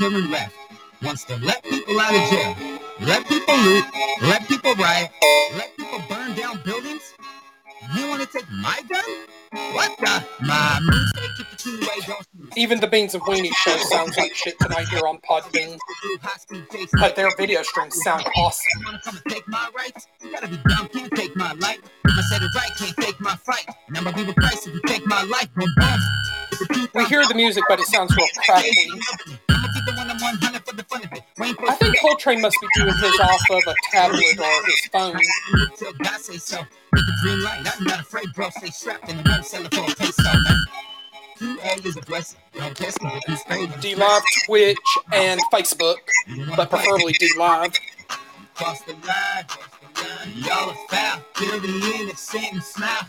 God-hating, left wants to let people out of jail, let people loot, let people riot, let people burn down buildings? You want to take my gun? What the? My the two-way, don't shoot. Even the Beans and Weenie show sounds like shit tonight here on Podbean, but their video streams sound awesome. Wanna come and take my rights? Gotta be dumb, can't take my life. If I said it right, can't take my fight. And I'm gonna be replaced if you take my life. We hear the music, but it sounds real crackly. I'ma keep the one I'm 100 for the fun of it. Wayne I think Coltrane must be doing his off of a tablet or his phone. God say so. Make a green light. I'm not afraid, bro. Stay strapped and I won't sell it for a peso. Man. 2A is a blessing. Don't test me if you straight. DLive, Twitch, and Facebook, but preferably DLive. Cross the line, cross the line. Y'all are foul, the innocent and smile.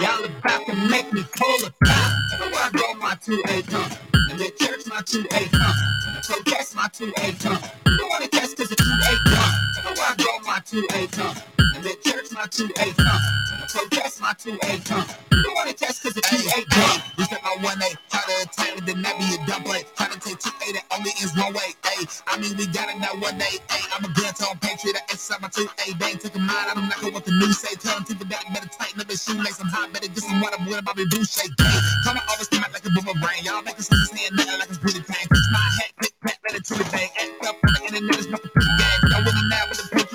Y'all about to make me pull a foul. So I roll my 2A tongue. And the church my 2A tongue. So guess my 2A tongue. You don't wanna test cause the 2A tongue. So I my 2A tongue. And the church my 2A tongue. So guess my 2A tongue. You don't wanna test cause the 2A tongue. You said my 1A, try to attack it, then that be a double A. Try to take 2A that only is one way. Ay, I mean we got it now one day. Ay, I'm a gun tone patriot, I exercise my 2A. They ain't taking mine, I don't know what the news say. Tell them to that better tighten up his shoelace. I'm hot, better get some water, boy, Bobby Boucher. Gang, come on, always come out like a boomerang. Y'all make us understand nothing like it's pretty. Push my hat, click, pat, let it to the bang. Act up on the internet, it's nothing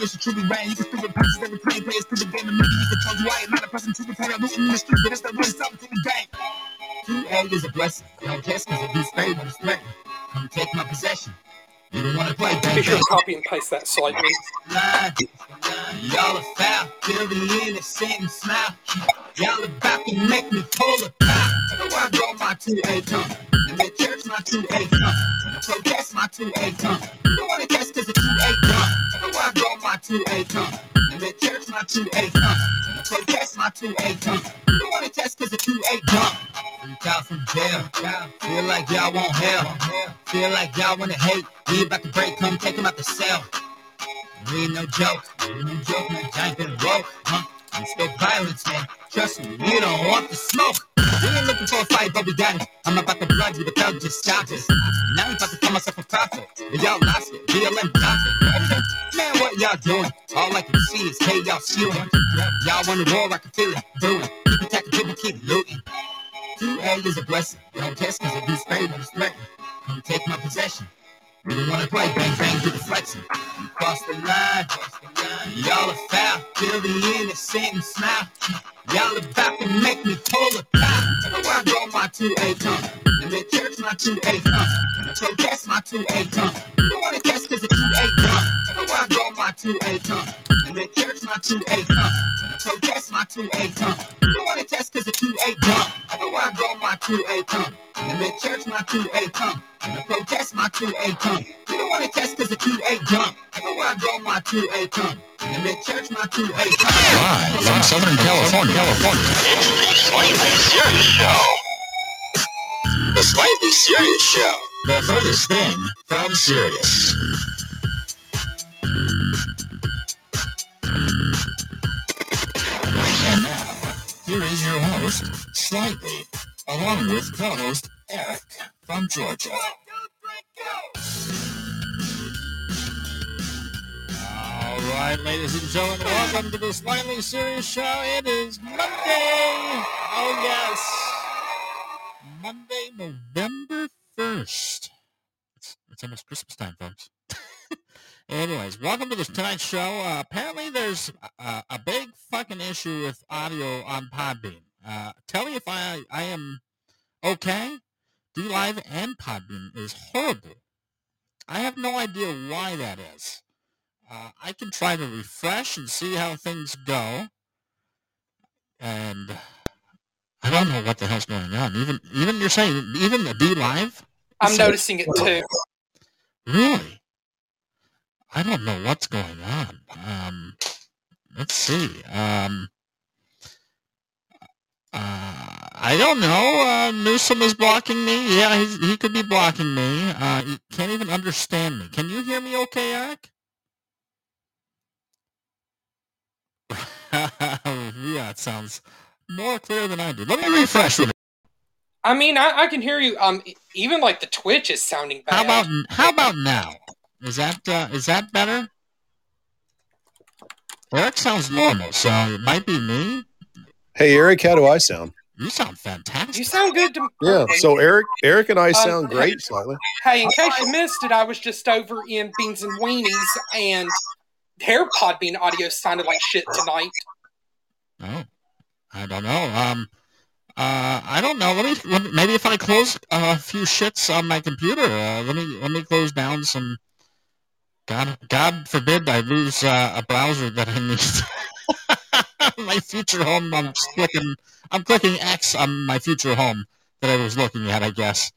now with the patriots, you truly ran. You can stupid punches every play, players to the game, and maybe you can told you I am not a person to prepare. Looting in the street, but it's not really something to the gang. 2A is a blessing. Don't test cause it do stay it's threatened. Come take my possession. You don't wanna play, bang, Be sure to copy and paste that slightly. Y'all are foul, the innocent and smile. Y'all about to make me pull a pop. So I roll my 2A tongue. And the church my 2A tongue. So guess my 2A tongue. You don't wanna guess cause the 2A tongue. My 2A tongue. And the church my 2A tongue. So guess my 2A tongue. You don't wanna test cause the 2A tongue. Freak out from jail. Feel like y'all want hell. Feel like y'all wanna hate. We about to break, come take him out the cell. We ain't no joke, we ain't no joke, man. Giant been woke, huh? Spoke violence, man. Trust me, we don't want the smoke. We ain't looking for a fight, but we got it. I'm about to blood you, the crowd just stopped. Now I'm about to call myself a prophet. But y'all lost it, BLM doctor. Man, what y'all doing? All I can see is hey, y'all skewing. Y'all want to roar, I can feel it brewing. Keep attacking, people keep looting. 2A is a blessing. Don't test cause it do stay when it's threatened. Come take my possession. We don't wanna play bang bang do the flexing. You cross the line, y'all are foul, kill the innocent and smile. Y'all about to make me pull a pop. So I roll my 2A tongue, and the my 2A tongue. So guess my 2A tongue. You don't wanna test cause it's 2A tongue. So I roll my 2A tongue, and the church my 2A tongue. So guess my 2A tongue. You don't wanna test cause it's 2A tongue. So I roll my 2A tongue, and the church my 2A tongue. And I my 2A tongue. You don't wanna test cause it's 2A tongue. So I roll my 2A tongue, and the church my 2A tongue. Live from Southern California, California. It's the Slightly Serious Show. The Slightly Serious Show. The furthest thing from serious. And now, here is your host, Slightly, along with co-host Eric from Georgia. All right, ladies and gentlemen, welcome to the Slightly Serious Show. It is Monday. Oh, yes. Monday, November 1st. It's, it's almost Christmas time, folks. Anyways, welcome to this tonight's show. Uh, apparently, there's uh, a big fucking issue with audio on Podbean. Uh, tell me if I I am okay. DLive and Podbean is horrible. I have no idea why that is. Uh, I can try to refresh and see how things go, and I don't know what the hell's going on. Even even you're saying even the DLive. I'm noticing it too. Really? I don't know what's going on. Um, let's see. Um, uh, I don't know. Uh, Newsom is blocking me. Yeah, he's, he could be blocking me. Uh, he can't even understand me. Can you hear me okay, Eric? yeah, it sounds more clear than I do. Let me refresh with I mean, I, I can hear you. Um, even like the Twitch is sounding bad. How about how about now? Is that uh, is that better? Eric sounds normal, so it might be me. Hey, Eric, how do I sound? You sound fantastic. you sound good to me. Yeah. So Eric, Eric and I Um, sound great slightly. Hey, in case you missed it, I was just over in Beans and Weenies, and their Podbean audio sounded like shit tonight. Oh, I don't know. Um, uh, I don't know. Let me, let me maybe if I close a few shits on my computer, uh, let me let me close down some. God, God forbid I lose uh, a browser that I need. my future home. I'm clicking. I'm clicking X on my future home that I was looking at. I guess.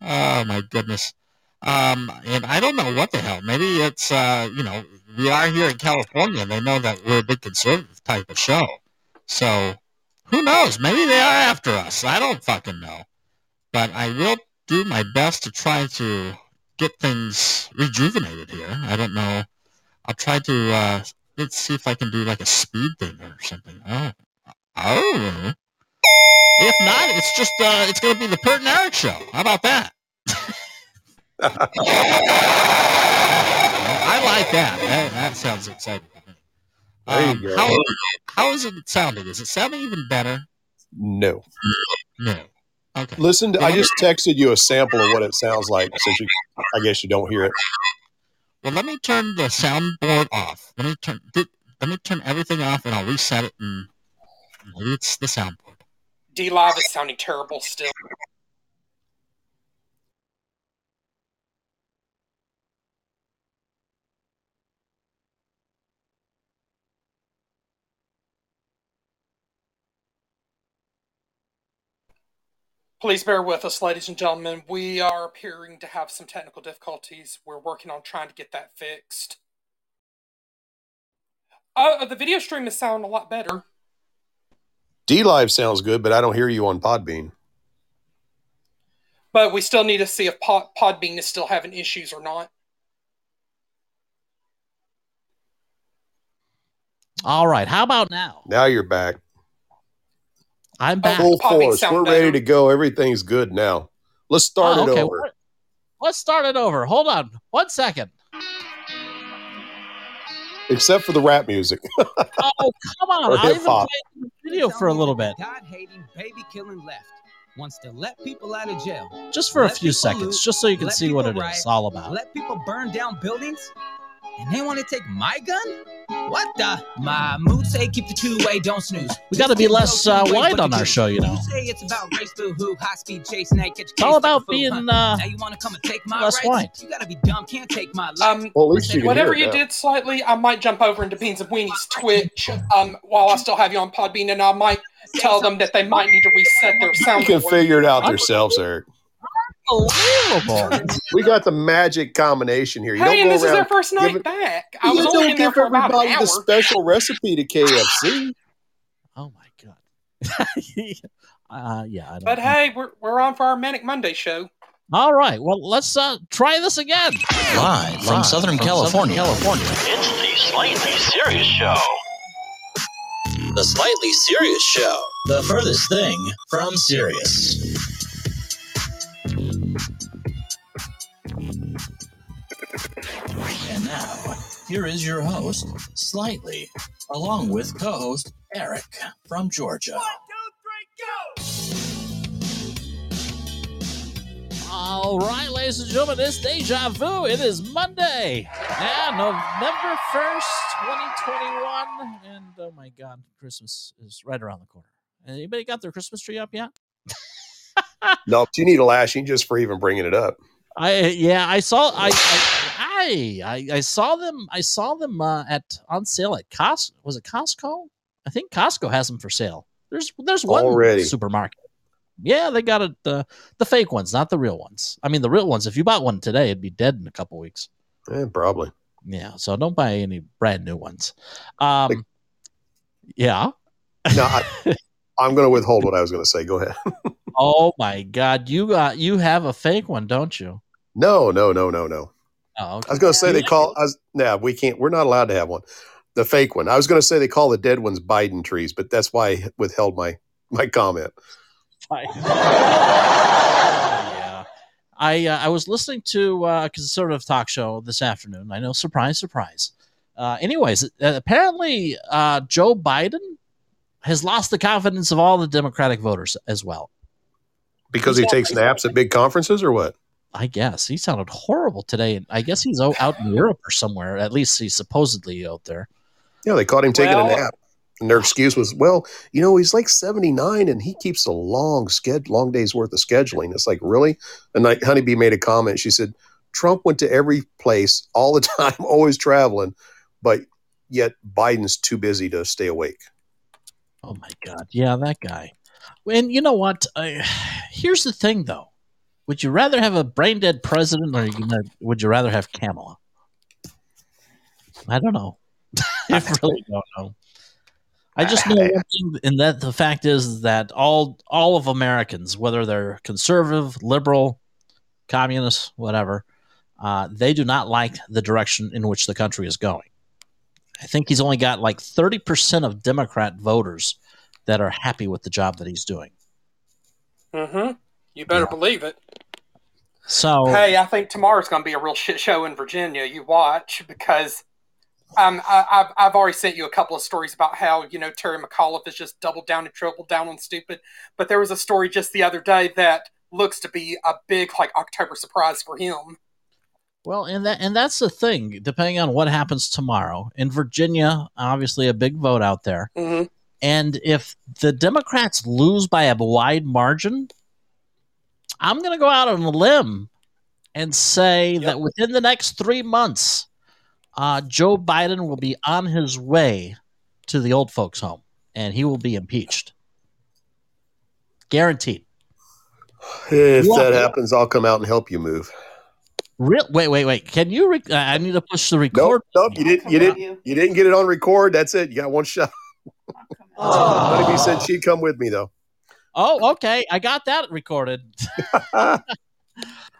Oh my goodness. Um, and I don't know what the hell. Maybe it's uh, you know, we are here in California. and They know that we're a big conservative type of show. So who knows? Maybe they are after us. I don't fucking know. But I will do my best to try to get things rejuvenated here. I don't know. I'll try to uh let's see if I can do like a speed thing or something. Oh. Oh. If not, it's just uh it's gonna be the Pert and Eric show. How about that? I like that. That, that sounds exciting to Um, you go. how, how is it sounding? Is it sounding even better? No. No. Okay. Listen, to, I just texted you a sample of what it sounds like since you, I guess you don't hear it. Well, let me turn the soundboard off. Let me turn th- let me turn everything off, and I'll reset it. And maybe it's the soundboard. DLive is sounding terrible still. Please bear with us, ladies and gentlemen. We are appearing to have some technical difficulties. We're working on trying to get that fixed. Uh, the video stream is sounding a lot better. DLive sounds good, but I don't hear you on Podbean. But we still need to see if Pod- Podbean is still having issues or not. All right. How about now? Now you're back. I'm oh, back. Full force. We're better. ready to go. Everything's good now. Let's start Oh, it okay. over. Let's start it over. Hold on. One second. Except for the rap music. Oh, come on. I'll even hip-hop. the video for a little bit. God hating, baby killing left wants to let people out of jail, Just for a few seconds, loot, just so you can see what it people is all about. let people burn down buildings, and they want to take my gun? What the? My mood say keep the two way, don't snooze. We gotta be less, uh, wide on our show, you know. Say it's about race, boo hoo, high speed chase, night catch. It's all about being uh, Now you want to come and take my less rights? white. You gotta be dumb, can't take my life. Um, Well, at least you whatever you did slightly, I might jump over into Beans and Weenies Twitch um, while I still have you on Podbean, and I might tell them that they might need to reset their sound. You sound. can board. figure it out themselves, Eric. Unbelievable. We got the magic combination here. You Hey, and don't this go is their around. first night giving- back. I was only don't in there give for about an everybody hour. the special recipe to KFC. oh my god. uh, yeah. I don't But know. hey, we're, we're on for our Manic Monday show. All right. Well, let's uh, try this again. Live from Southern California. California. It's the Slightly Serious Show. The Slightly Serious Show. The furthest thing from serious. Here is your host, Slightly, along with co host Eric from Georgia. All right, ladies and gentlemen, it's Deja Vu. It is Monday, and November 1st, 2021. And oh my God, Christmas is right around the corner. Anybody got their Christmas tree up yet? No, you need a lashing just for even bringing it up. I yeah, I saw I I I, I saw them I saw them uh, at on sale at Costco. Was it Costco? I think Costco has them for sale. There's there's one Already. supermarket. Yeah, they got it the the fake ones, not the real ones. I mean, the real ones. If you bought one today, it'd be dead in a couple weeks. Yeah, probably. Yeah, so don't buy any brand new ones. Um, yeah. No, I, I'm going to withhold what I was going to say. Go ahead. Oh my God, you got you have a fake one, don't you? No, no, no, no, no. Oh, okay. I was going to say they call us. Nah, we can't. We're not allowed to have one. The fake one. I was going to say they call the dead ones Biden trees, but that's why I withheld my my comment. Yeah. I uh, I was listening to uh, a conservative talk show this afternoon. I know, surprise, surprise. Uh, anyways, uh, apparently uh, Joe Biden has lost the confidence of all the Democratic voters as well. Because he takes naps at big conferences or what? I guess he sounded horrible today. and I guess he's out in Europe or somewhere. At least he's supposedly out there. Yeah, they caught him taking Well- a nap. And their excuse was, well, you know, he's like 79 and he keeps a long sched- long day's worth of scheduling. It's like, really? And like Honeybee made a comment. She said, Trump went to every place all the time, always traveling, but yet Biden's too busy to stay awake. Oh my God. Yeah, that guy. And you know what? I, here's the thing, though. Would you rather have a brain dead president or you gonna, would you rather have Kamala? I don't know. I really don't know. I just know one thing, and that the fact is that all all of Americans, whether they're conservative, liberal, communist, whatever, uh, they do not like the direction in which the country is going. I think he's only got like thirty percent of Democrat voters that are happy with the job that he's doing. Mm-hmm. You better Yeah. believe it. So Hey, I think tomorrow's going to be a real shit show in Virginia. You watch because um, I, I've I've already sent you a couple of stories about how you know Terry McAuliffe has just doubled down and tripled down on stupid. But there was a story just the other day that looks to be a big like October surprise for him. Well, and that and that's the thing. Depending on what happens tomorrow in Virginia, obviously a big vote out there. Mm-hmm. And if the Democrats lose by a wide margin, I'm going to go out on a limb and say Yep. that within the next three months, uh, Joe Biden will be on his way to the old folks' home, and he will be impeached. Guaranteed. If What? that happens, I'll come out and help you move. Real? Wait, wait, wait. Can you? Rec- I need to push the record. nope, you didn't. You didn't. You didn't get it on record. That's it. You got one shot. Honeybee said she'd come with me though. Oh, okay. I got that recorded.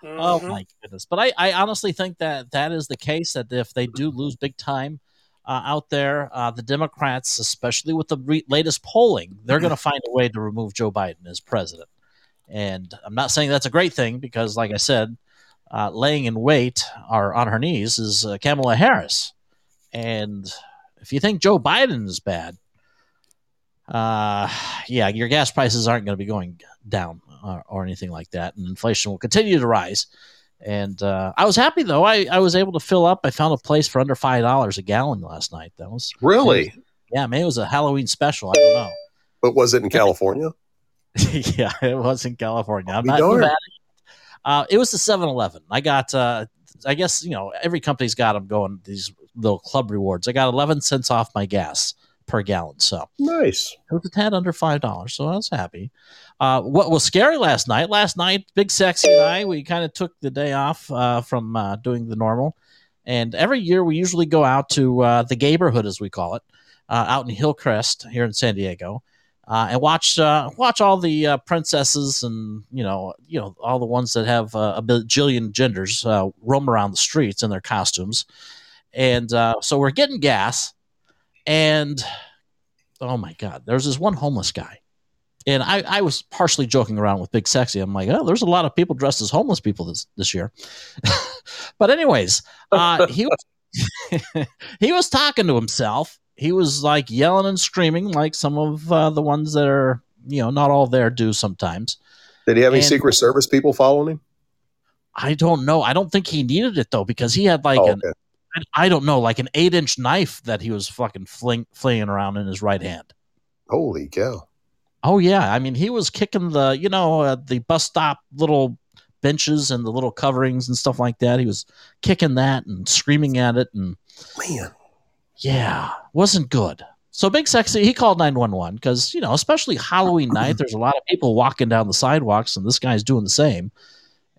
Oh Mhm. my goodness! But I, I honestly think that that is the case. That if they do lose big time uh, out there, uh, the Democrats, especially with the re- latest polling, they're going to find a way to remove Joe Biden as president. And I'm not saying that's a great thing because, like I said, uh, laying in wait or on her knees is uh, Kamala Harris. And if you think Joe Biden is bad, uh, yeah, your gas prices aren't going to be going down or, or anything like that, and inflation will continue to rise. And uh, I was happy though; I, I was able to fill up. I found a place for under five dollars a gallon last night. That was Really? yeah, maybe it was a Halloween special. I don't know. But was it in California? yeah, it was in California. I'm not. Nevada. Uh, it was the 7-Eleven. I got, uh, I guess you know every company's got them going these little club rewards. I got eleven cents off my gas per gallon, so Nice. it was a tad under five dollars. So I was happy. Uh, what was scary last night? Last night, Big Sexy and I we kind of took the day off uh, from uh, doing the normal, and every year we usually go out to uh, the neighborhood, as we call it, uh, out in Hillcrest here in San Diego, uh, and watch uh, watch all the uh, princesses and you know you know all the ones that have uh, a bajillion genders uh, roam around the streets in their costumes, and uh, so we're getting gas, and oh my god, there's this one homeless guy. And I, I was partially joking around with Big Sexy. I'm like, oh, there's a lot of people dressed as homeless people this, this year. but anyways, uh, he was he was talking to himself. He was like yelling and screaming, like some of uh, the ones that are, you know, not all there do sometimes. Did he have any And- Secret Service people following him? I don't know. I don't think he needed it though because he had like oh, an okay. I don't know, like an eight inch knife that he was fucking fling, flinging around in his right hand. Holy cow. Oh yeah, I mean he was kicking the you know uh, the bus stop little benches and the little coverings and stuff like that. He was kicking that and screaming at it and Man. yeah, wasn't good. So big sexy he called 911 cuz you know, especially Halloween night there's a lot of people walking down the sidewalks and this guy's doing the same.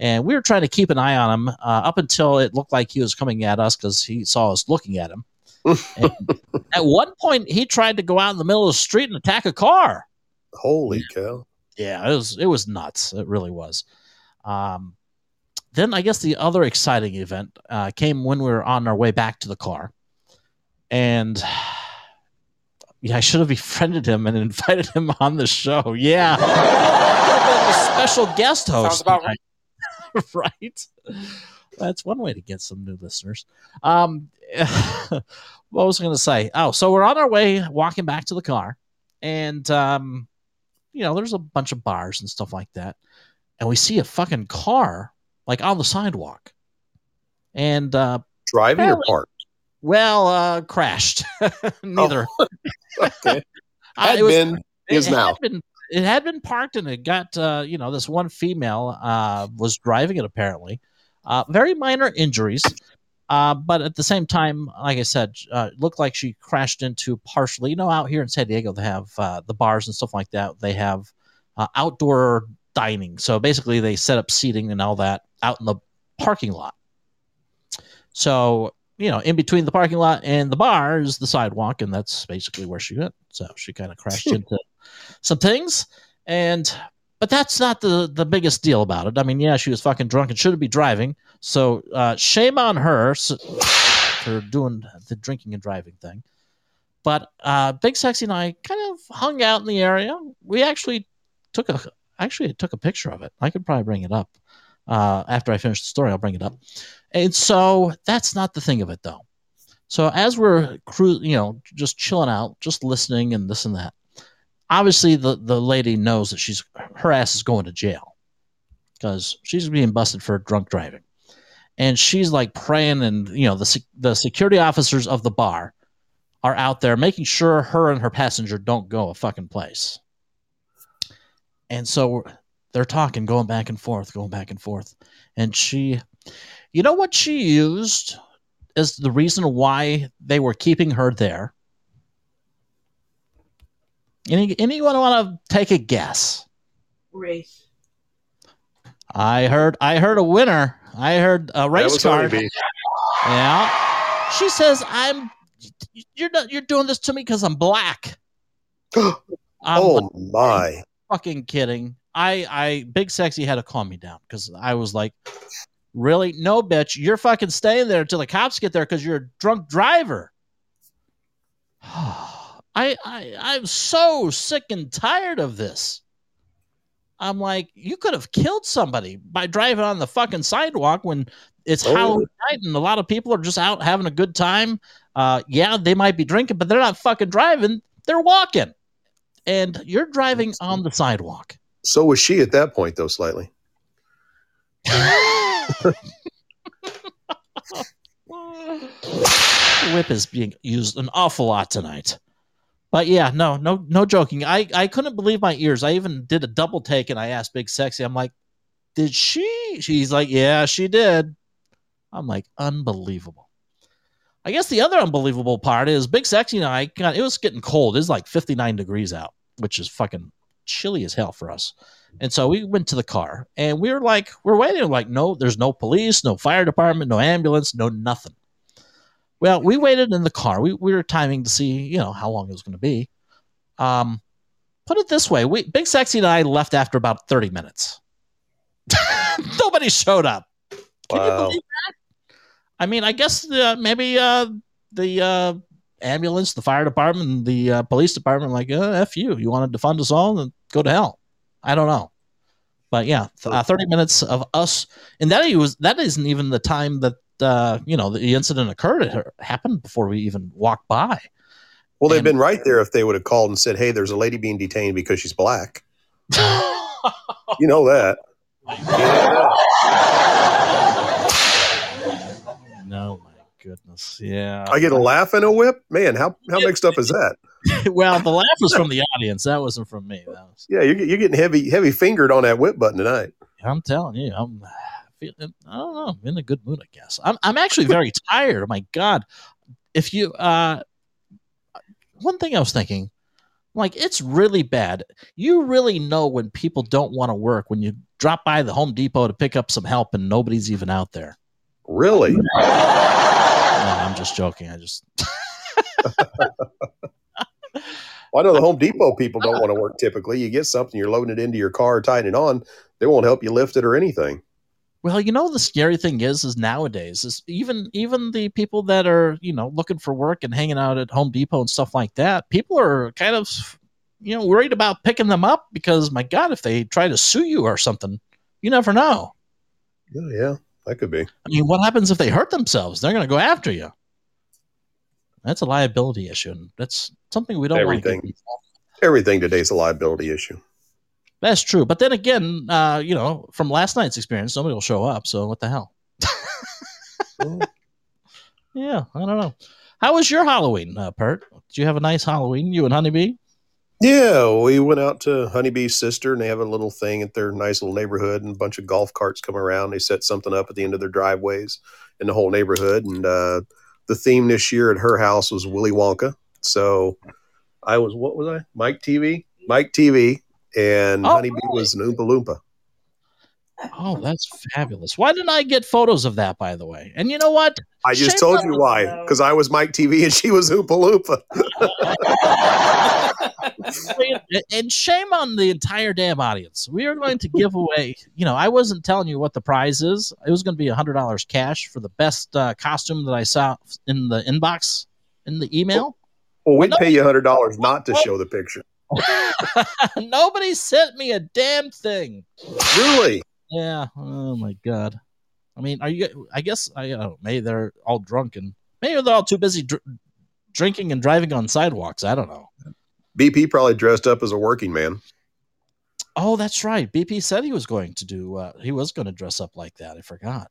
And we were trying to keep an eye on him uh, up until it looked like he was coming at us cuz he saw us looking at him. And at one point he tried to go out in the middle of the street and attack a car. Holy cow. yeah, it was it was nuts. It really was. Um, then I guess the other exciting event uh, came when we were on our way back to the car, and yeah, I should have befriended him and invited him on the show. Yeah, special guest host. Sounds about tonight. right. That's one way to get some new listeners. Um, what was I going to say? Oh, so we're on our way walking back to the car, and um, you know, there's a bunch of bars and stuff like that, and we see a fucking car like on the sidewalk, and uh, Driving or parked? well, uh, crashed. Neither. Okay. Uh, Had it was- been, is it now. Had been, it had been parked and it got, uh, you know, this one female uh, was driving it apparently. Uh, very minor injuries. Uh, but at the same time, like I said, uh, looked like she crashed into partially. You know, out here in San Diego, they have uh, the bars and stuff like that. They have outdoor dining. So basically, they set up seating and all that out in the parking lot. So, you know, in between the parking lot and the bar is the sidewalk, and that's basically where she went. So she kind of crashed into some things. And, but that's not the, the biggest deal about it. I mean, yeah, she was fucking drunk and shouldn't be driving. So uh, shame on her for doing the drinking and driving thing. But uh, Big Sexy and I kind of hung out in the area. We actually took a actually I took a picture of it. I could probably bring it up uh, after I finish the story. I'll bring it up. And so that's not the thing of it, though. So as we're cru- you know, just chilling out, just listening and this and that. Obviously, the the lady knows that she's her ass is going to jail because she's being busted for drunk driving, and she's like praying, and you know the the security officers of the bar are out there making sure her and her passenger don't go a fucking place. And so they're talking, going back and forth, going back and forth. And she, you know what she used as the reason why they were keeping her there? Any, anyone want to take a guess? Race. I heard, I heard a winner. I heard a race car. Yeah. She says, "I'm. You're not. You're doing this to me because I'm black." I'm oh my! fucking kidding. I, I, Big Sexy had to calm me down because I was like, "Really? No, bitch. You're fucking staying there until the cops get there because you're a drunk driver." I, I, I'm so sick and tired of this. I'm like, you could have killed somebody by driving on the fucking sidewalk when it's Oh. Halloween night and a lot of people are just out having a good time. Uh, yeah, they might be drinking, but they're not fucking driving. They're walking. And you're driving on the sidewalk. So was she at that point, though, slightly. Whip is being used an awful lot tonight. But yeah, no, no, no joking. I, I couldn't believe my ears. I even did a double take and I asked Big Sexy, I'm like, did she? She's like, yeah, she did. I'm like, unbelievable. I guess the other unbelievable part is Big Sexy and I it was getting cold. It was like 59 degrees out, which is fucking chilly as hell for us. And so we went to the car and we were like, we're waiting. Like, no, there's no police, no fire department, no ambulance, no nothing. Well, we waited in the car. We, we were timing to see, you know, how long it was going to be. Um, put it this way: we, Big Sexy and I left after about thirty minutes. Nobody showed up. Can you believe that? I mean, I guess uh, maybe uh, the uh, ambulance, the fire department, the uh, police department, like, uh, f you. You wanted to fund us all and go to hell. I don't know, but yeah, th- uh, thirty minutes of us, and that was that isn't even the time that uh, you know the incident occurred. It happened before we even walked by. Well, they've And- been right there if they would have called and said, "Hey, there's a lady being detained because she's black." You know that. no, my yeah. I get a laugh and a whip. Man, how how mixed up is that? well, the laugh was from the audience. That wasn't from me. That was. Yeah, you're, you're getting heavy heavy fingered on that whip button tonight. I'm telling you, I'm feeling. I don't know. I'm in a good mood, I guess. I'm. I'm actually very tired. Oh my god! If you, uh, one thing I was thinking, like it's really bad. You really know when people don't want to work when you drop by the Home Depot to pick up some help and nobody's even out there. Really? I'm just joking. I just. Well, I know the Home Depot people don't want to work typically. You get something, you're loading it into your car, tying it on. They won't help you lift it or anything. Well, you know the scary thing is, is nowadays is even even the people that are you know looking for work and hanging out at Home Depot and stuff like that. People are kind of you know, worried about picking them up because my God, if they try to sue you or something, you never know. Yeah, yeah, that could be. I mean, what happens if they hurt themselves? They're going to go after you. That's a liability issue, and that's something we don't Everything. to. Everything today's a liability issue. That's true, but then again, uh, you know, from last night's experience, somebody will show up. So what the hell? Well, Yeah, I don't know. How was your Halloween, uh, Pert? Did you have a nice Halloween? You and Honeybee? Yeah, we went out to Honeybee's sister, and they have a little thing at their nice little neighborhood, and a bunch of golf carts come around. They set something up at the end of their driveways in the whole neighborhood, and uh, the theme this year at her house was Willy Wonka. So I was what was I? Mike Teavee, Mike Teavee, and Oh, Honeybee was an Oompa Loompa. Oh, that's fabulous. Why didn't I get photos of that, by the way? And you know what? I just Shame told you why, because I was Mike Teavee and she was Oompa Loompa. and shame on the entire damn audience. We are going to give away, you know, I wasn't telling you what the prize is. It was going to be $100 cash for the best uh, costume that I saw in the inbox, in the email. Well, we'd pay you hundred dollars not to show the picture. Nobody sent me a damn thing. Really? Yeah. Oh my god. I mean, are you? I guess I don't know. Maybe they're all drunk and maybe they're all too busy dr- drinking and driving on sidewalks. I don't know. BP probably dressed up as a working man. Oh, that's right. BP said he was going to do. Uh, he was going to dress up like that. I forgot.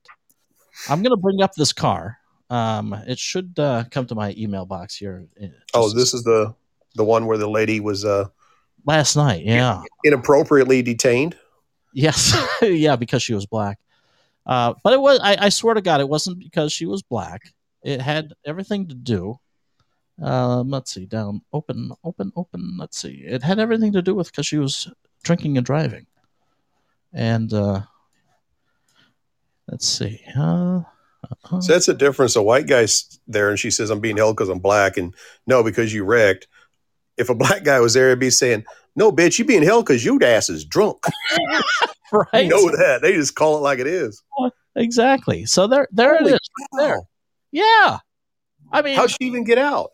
I'm going to bring up this car. Um, it should uh, come to my email box here. in Oh, this is the the one where the lady was uh, last night. Yeah. inappropriately detained. Yes. yeah, because she was black. Uh, but it was. I, I swear to God, it wasn't because she was black. It had everything to do. Um, let's see. Down. Open. Open. Open. Let's see. It had everything to do with because she was drinking and driving. And uh, let's see. Uh, uh, So that's the difference. A white guy's there, and she says, "I'm being held because I'm black," and no, because you wrecked. If a black guy was there, it'd be saying, "No, bitch, you being held because your ass is drunk." right. You know that they just call it like it is. Exactly. So there, there Holy it is. There. Yeah. I mean, How'd she even get out?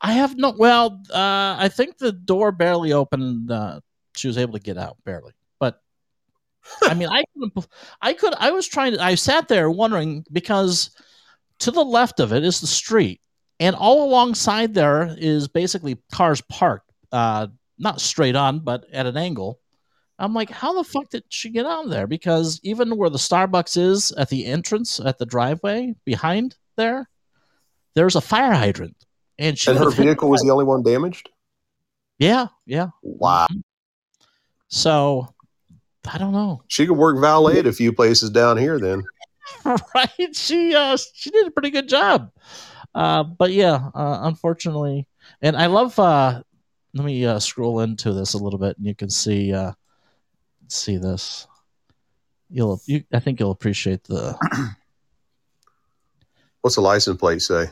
I have no. Well, uh, I think the door barely opened. Uh, she was able to get out barely, but I mean, I could, I could, I was trying to. I sat there wondering because to the left of it is the street, and all alongside there is basically cars parked, uh, not straight on, but at an angle. I'm like, how the fuck did she get on there? Because even where the Starbucks is at the entrance at the driveway behind there, there's a fire hydrant, and she And her vehicle was the only one damaged. yeah, yeah. Wow. So I don't know. She could work valet at a few places down here. Then right? She uh she did a pretty good job. Uh but yeah, uh, unfortunately and I love uh let me uh scroll into this a little bit and you can see uh see this. You'll you I think you'll appreciate the what's the license plate say?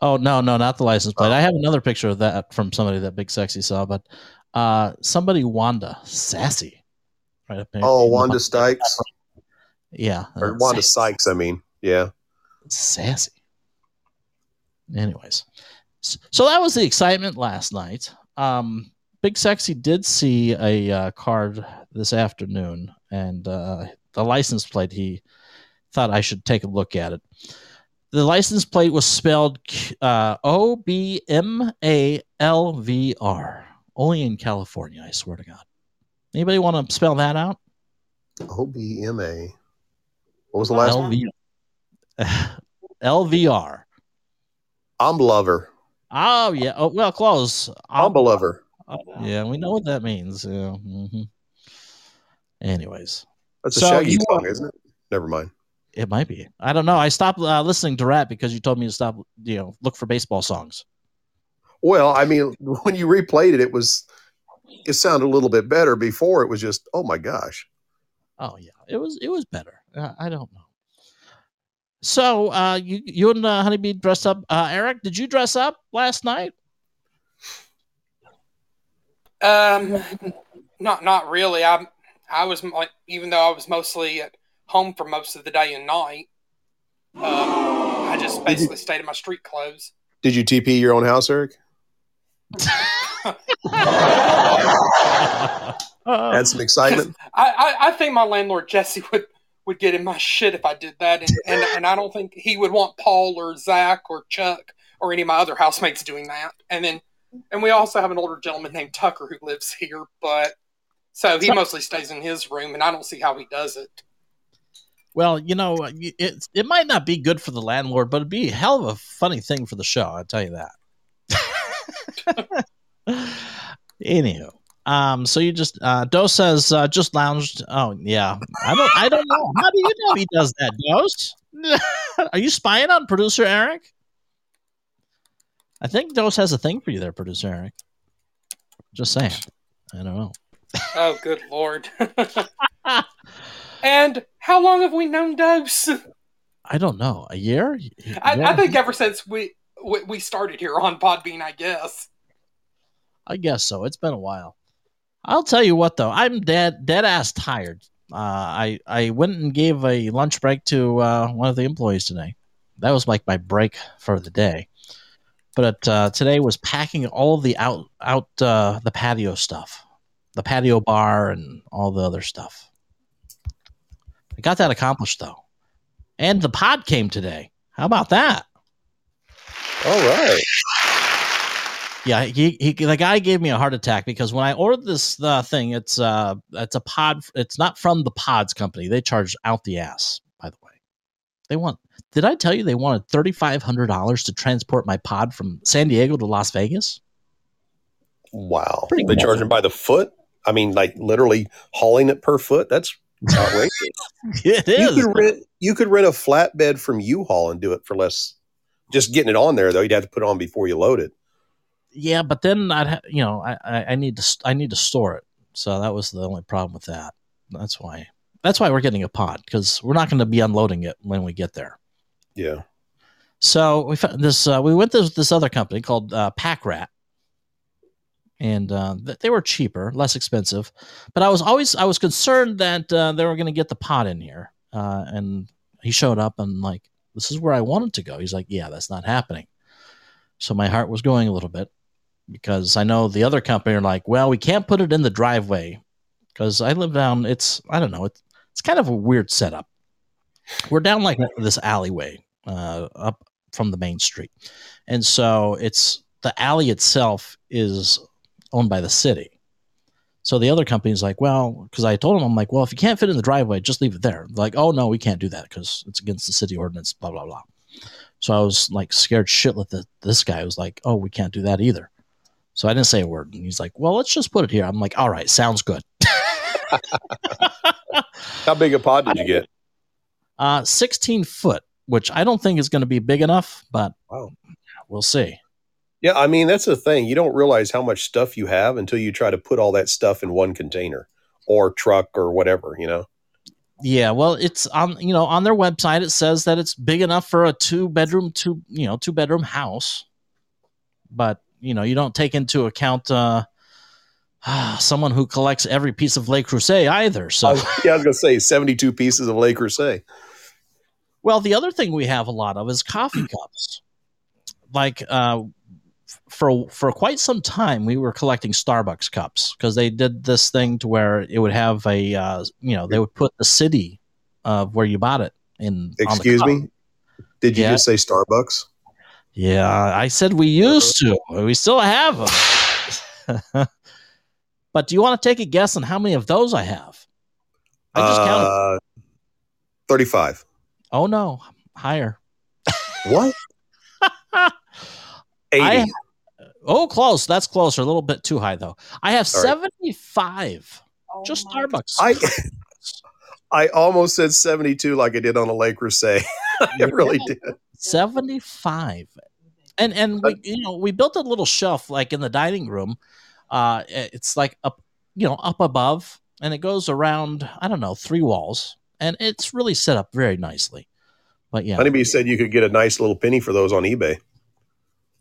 Oh no, no, not the license plate. I have another picture of that from somebody that Big Sexy saw, but uh somebody Wanda Sassy. Right up. Oh, the Wanda. Sykes Yeah. or Wanda Sassy. Sykes. I mean, yeah. sassy. Anyways, so that was the excitement last night. Um, Big Sexy did see a uh, card this afternoon, and uh, the license plate. He thought I should take a look at it. The license plate was spelled uh, O B M A L V R. Only in California, I swear to God. Anybody want to spell that out? O B M A. What was the last one? LV- LVR. I'm lover. Oh yeah. Oh well, close. I'm a lover. Uh, yeah, we know what that means. Yeah. hmm Anyways, That's a So Shaggy you song, isn't it? Never mind. it might be. I don't know. I stopped uh, listening to rap because you told me to stop. You know, look for baseball songs. Well, I mean, when you replayed it, it was it sounded a little bit better. Before it was just, oh my gosh. Oh yeah, it was it was better. Uh, I don't know. So uh, you you and uh, Honeybee dressed up. Uh, Eric, did you dress up last night? Um, not not really. I I was mo- even though I was mostly at home for most of the day and night. Um, I just basically stayed in my street clothes. Did you TP your own house, Eric? Add some excitement. I, I, I think my landlord Jesse would would get in my shit if I did that, and, and and I don't think he would want Paul or Zach or Chuck or any of my other housemates doing that. And then and we also have an older gentleman named Tucker who lives here, but so he mostly stays in his room, and I don't see how he does it. Well, you know, it it might not be good for the landlord, but it'd be a hell of a funny thing for the show. I'll tell you that. Anywho, um, so you just uh, Dose says uh, just lounged. Oh yeah, I don't I don't know. How do you know he does that, Dose? Are you spying on producer Eric? I think Dose has a thing for you there, producer Eric. Just saying. I don't know. Oh, good lord! and how long have we known Dose? I don't know. A year? I, Yeah. I think ever since we we we started here on Podbean, I guess. I guess so. It's been a while. I'll tell you what though, I'm dead dead ass tired. Uh, I I went and gave a lunch break to uh, one of the employees today. That was like my break for the day. But uh, today was packing all the out out uh, the patio stuff, the patio bar and all the other stuff. I got that accomplished though, and the pod came today. How about that? All right. Yeah, he, he the guy gave me a heart attack because when I ordered this uh, thing, it's uh it's a pod. It's not from the Pods company. They charge out the ass. By the way, they want. Did I tell you they wanted thirty five hundred dollars to transport my pod from San Diego to Las Vegas? Wow. Pretty They cool. charge them by the foot? I mean, like literally hauling it per foot? That's outrageous. It you could rent you could rent a flatbed from U-Haul and do it for less. Just getting it on there though, you'd have to put it on before you load it. Yeah, but then I'd ha- you know I, I I need to st- I need to store it. So that was the only problem with that. That's why that's why we're getting a pod because we're not going to be unloading it when we get there. Yeah. So we found this. Uh, we went to this other company called uh, Pack Rat, and uh, th- they were cheaper, less expensive. But I was always I was concerned that uh, they were going to get the pot in here. Uh, and he showed up and like, this is where I wanted to go. He's like, yeah, that's not happening. So my heart was going a little bit because I know the other company are like, well, we can't put it in the driveway because I live down. It's I don't know. It's it's kind of a weird setup. We're down like this alleyway uh, up from the main street. And so it's the alley itself is owned by the city. So the other company's like, well, because I told them, I'm like, well, if you can't fit in the driveway, just leave it there. They're like, oh no, we can't do that because it's against the city ordinance, blah blah blah. So I was like scared shitless that this guy was like, oh, we can't do that either. So I didn't say a word. And he's like, well, let's just put it here. I'm like, all right, sounds good. How big a pod did you get? Uh, 16 foot, which I don't think is going to be big enough, but Wow. we'll see. Yeah, I mean that's the thing. You don't realize how much stuff you have until you try to put all that stuff in one container or truck or whatever, you know. Yeah, well, it's on you know on their website. It says that it's big enough for a two bedroom, two you know two bedroom house, but you know you don't take into account uh, someone who collects every piece of Le Creuset either. So, I yeah, I was gonna say seventy-two pieces of Le Creuset. well, the other thing we have a lot of is coffee cups. Like uh, for for quite some time, we were collecting Starbucks cups because they did this thing to where it would have a uh, you know they would put the city of where you bought it in. Excuse me. Did you Yeah. just say Starbucks? Yeah, I said we used to. We still have them. but do you want to take a guess on how many of those I have? I just counted. Uh, Thirty-five. Oh no, higher. What? Eighty. I- Oh, close. That's closer. A little bit too high though. I have All right. seventy-five. just Starbucks. I I almost said seventy-two, like I did on a Le Creuset. I really did. 75 and and we you know we built a little shelf like in the dining room uh it's like up you know up above and it goes around i don't know three walls and it's really set up very nicely but yeah Honeybee said you could get a nice little penny for those on eBay.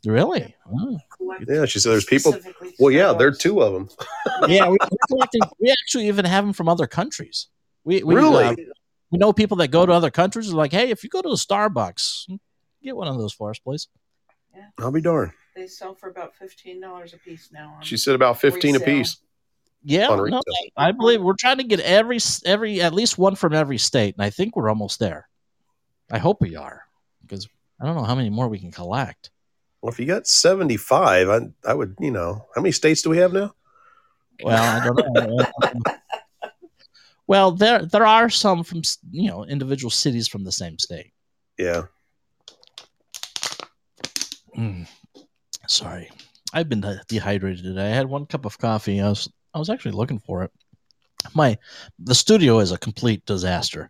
really Oh. Yeah, she said there's people. Well, yeah, there are two of them. yeah we, we actually even have them from other countries we, we Really? uh, we know people that go to other countries are like hey if you go to a starbucks get one of those for us please I'll be darned. They sell for about fifteen dollars a piece now. on- She said about fifteen Resale. piece. Yeah, no. I believe we're trying to get every every at least one from every state, and I think we're almost there. I hope we are because I don't know how many more we can collect. Well, if you got seventy five, I I would you know how many states do we have now? Well, I don't know. well, there there are some from you know individual cities from the same state. Yeah. Mm. Sorry, I've been dehydrated today. I had one cup of coffee. I was I was actually looking for it. My the studio is a complete disaster.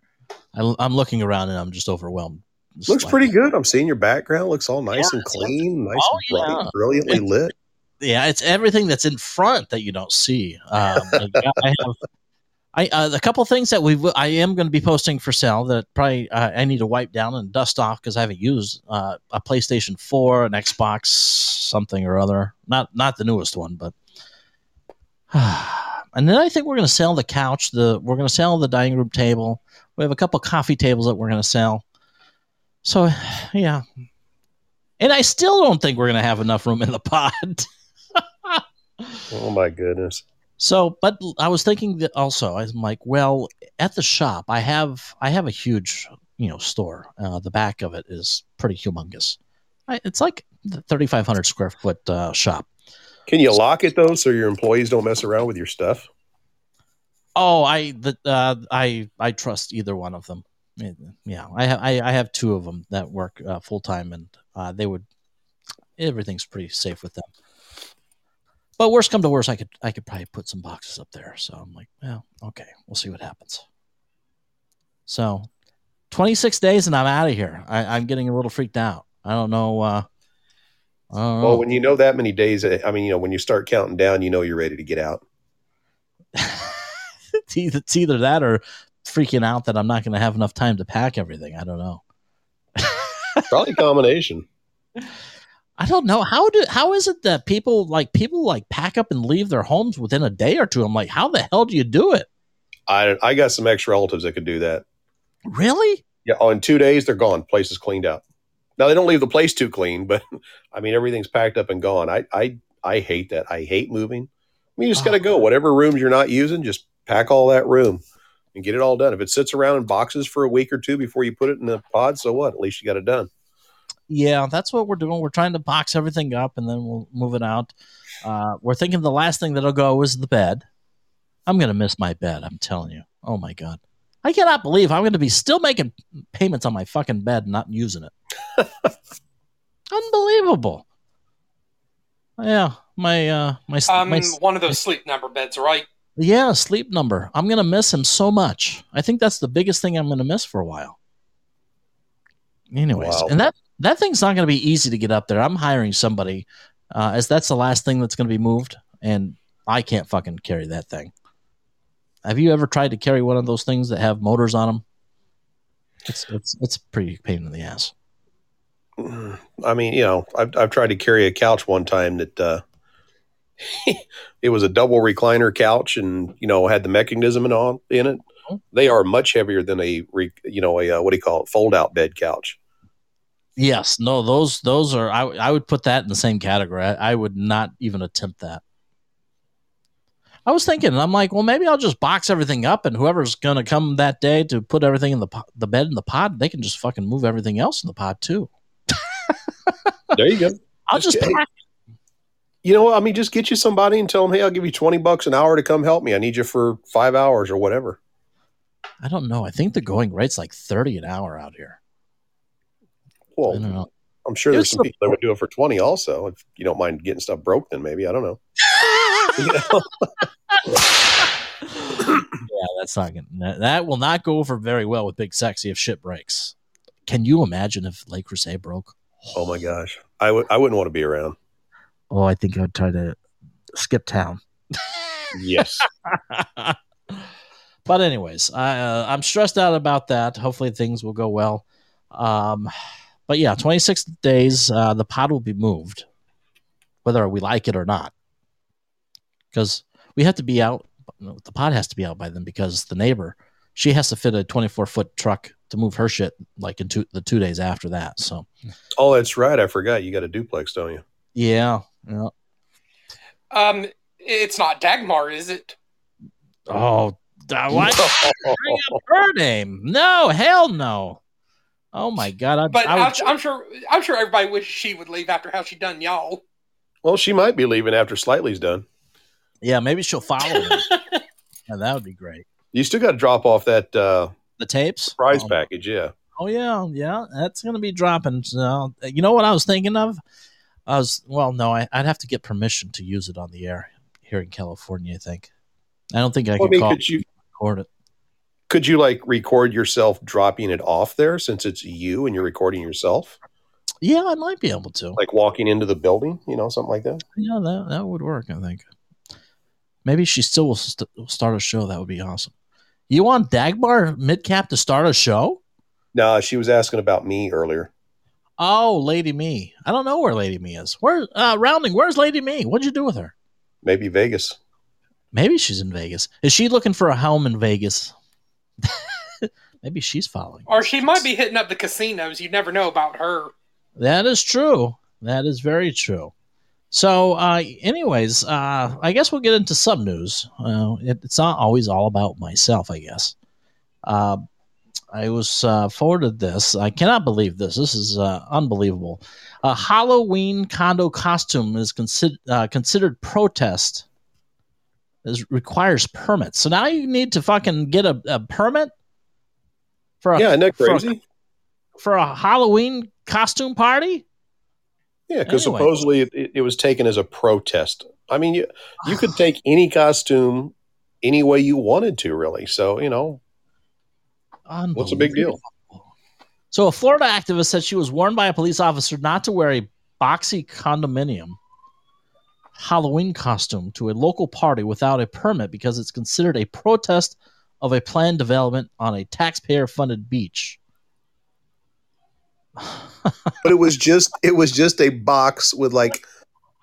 I, I'm looking around and I'm just overwhelmed. Just Looks like- pretty good. I'm seeing your background. Looks all nice Yeah, and clean, nice Oh, and bright, yeah. brilliantly It's- lit. Yeah, it's everything that's in front that you don't see. Um, I have. I uh, a couple things that we I am going to be posting for sale that probably uh, I need to wipe down and dust off because I haven't used uh, a PlayStation Four, an Xbox, something or other. Not not the newest one, but. and then I think we're going to sell the couch. The we're going to sell the dining room table. We have a couple coffee tables that we're going to sell. So, yeah. And I still don't think we're going to have enough room in the pod. Oh my goodness. So, but I was thinking that also, I'm like, well, at the shop, I have I have a huge, you know, store. Uh, the back of it is pretty humongous. I, it's like the 3,500 square foot uh, shop. Can you lock it though, so your employees don't mess around with your stuff? Oh, I the uh, I I trust either one of them. Yeah, I have I, I have two of them that work uh, full time, and uh, they would everything's pretty safe with them. But worst come to worst, I could I could probably put some boxes up there. So I'm like, well, okay, we'll see what happens. So, 26 days and I'm out of here. I, I'm getting a little freaked out. I don't know. Uh, I don't know. Well, when you know that many days, I mean, you know, when you start counting down, you know you're ready to get out. it's, either, it's either that or freaking out that I'm not going to have enough time to pack everything. I don't know. Probably a combination. I don't know how do how is it that people like people like pack up and leave their homes within a day or two? I'm like, how the hell do you do it? I I got some ex relatives that could do that. Really? Yeah, oh, in two days they're gone. Place is cleaned out. Now they don't leave the place too clean, but I mean everything's packed up and gone. I I I hate that. I hate moving. I mean, you just got to Oh. go. Whatever rooms you're not using, just pack all that room and get it all done. If it sits around in boxes for a week or two before you put it in the pod, so what? At least you got it done. Yeah, that's what we're doing. We're trying to box everything up and then we'll move it out. Uh, we're thinking the last thing that'll go is the bed. I'm gonna miss my bed. I'm telling you. Oh my god, I cannot believe I'm gonna be still making payments on my fucking bed and not using it. Unbelievable. Yeah, my uh my Um, my one of those sleep number beds, right? Yeah, sleep number. I'm gonna miss him so much. I think that's the biggest thing I'm gonna miss for a while. Anyways, Wow. and that that thing's not gonna be easy to get up there. I'm hiring somebody, uh, as that's the last thing that's gonna be moved, and I can't fucking carry that thing. Have you ever tried to carry one of those things that have motors on them? It's it's it's pretty pain in the ass. I mean, you know, I've I've tried to carry a couch one time that uh, it was a double recliner couch, and you know had the mechanism and all in it. They are much heavier than a re, you know a uh, what do you call it fold out bed couch. Yes, no, those those are I I would put that in the same category. I, I would not even attempt that. I was thinking, I'm like, well, maybe I'll just box everything up, and whoever's gonna come that day to put everything in the po- the bed in the pod, they can just fucking move everything else in the pod too. There you go. I'll Just just get- pack. You know. I mean, just get you somebody and tell them, hey, I'll give you twenty bucks an hour to come help me. I need you for five hours or whatever. I don't know. I think the going rate's like thirty an hour out here. I Well, don't know. I'm sure there's Here's some people that would do it for twenty also. If you don't mind getting stuff broke, then maybe I don't know. Yeah, that's not gonna. That, that will not go over very well with Big Sexy if shit breaks. Can you imagine if Lake Crusade broke? oh my gosh, I would I wouldn't want to be around. Oh, I think I'd try to skip town. Yes. but anyways, I, uh, I'm stressed out about that. Hopefully things will go well. Um, but yeah, 26 days, uh, the pod will be moved, whether we like it or not, because we have to be out. The pod has to be out by then because the neighbor, she has to fit a 24 foot truck to move her shit like in two, the two days after that. So Oh, that's right. I forgot. You got a duplex, don't you? Yeah. yeah. Um, it's not Dagmar, is it? Oh, da- why bring up her name? No, hell no. Oh my god! I, But I I'm, would, I'm sure I'm sure everybody wishes she would leave after how she done y'all. Well, she might be leaving after Slightly's done. yeah, maybe she'll follow me. yeah, that would be great. You still got to drop off that uh, The tapes, prize Oh, package, yeah. Oh yeah, yeah, that's gonna be dropping. So, you know what I was thinking of? I was well, no, I, I'd have to get permission to use it on the air here in California. I think. I don't think I Well, I can mean, call could you record it. Could you like record yourself dropping it off there since it's you and you're recording yourself, Yeah, I might be able to. like walking into the building, you know, something like that? Yeah, that that would work. I think. Maybe she still will st- start a show. That would be awesome. You want Dagmar Midcap to start a show? No, she was asking about me earlier. Oh, Lady Me. I don't know where Lady Me is. Where uh, Rounding? Where's Lady Me? What'd you do with her? Maybe Vegas. Maybe she's in Vegas. Is she looking for a home in Vegas? Maybe she's following. Or she might be hitting up the casinos. You never know about her. That is true. That is very true. So, uh, anyways, uh, I guess we'll get into some news. Uh, it, it's not always all about myself, I guess. Uh, I was uh, forwarded this. I cannot believe this. This is uh, unbelievable. A Halloween condo costume is considered uh, considered protest. Is requires permits. So now you need to fucking get a, a permit for a Yeah, isn't that for a- crazy? for a Halloween costume party. Yeah, because Anyway. supposedly it, it was taken as a protest. I mean, you you could take any costume any way you wanted to, really. So you know, what's a big deal? So, a Florida activist said she was warned by a police officer not to wear a boxy condominium Halloween costume to a local party without a permit because it's considered a protest of a planned development on a taxpayer funded beach. But it was just it was just a box with like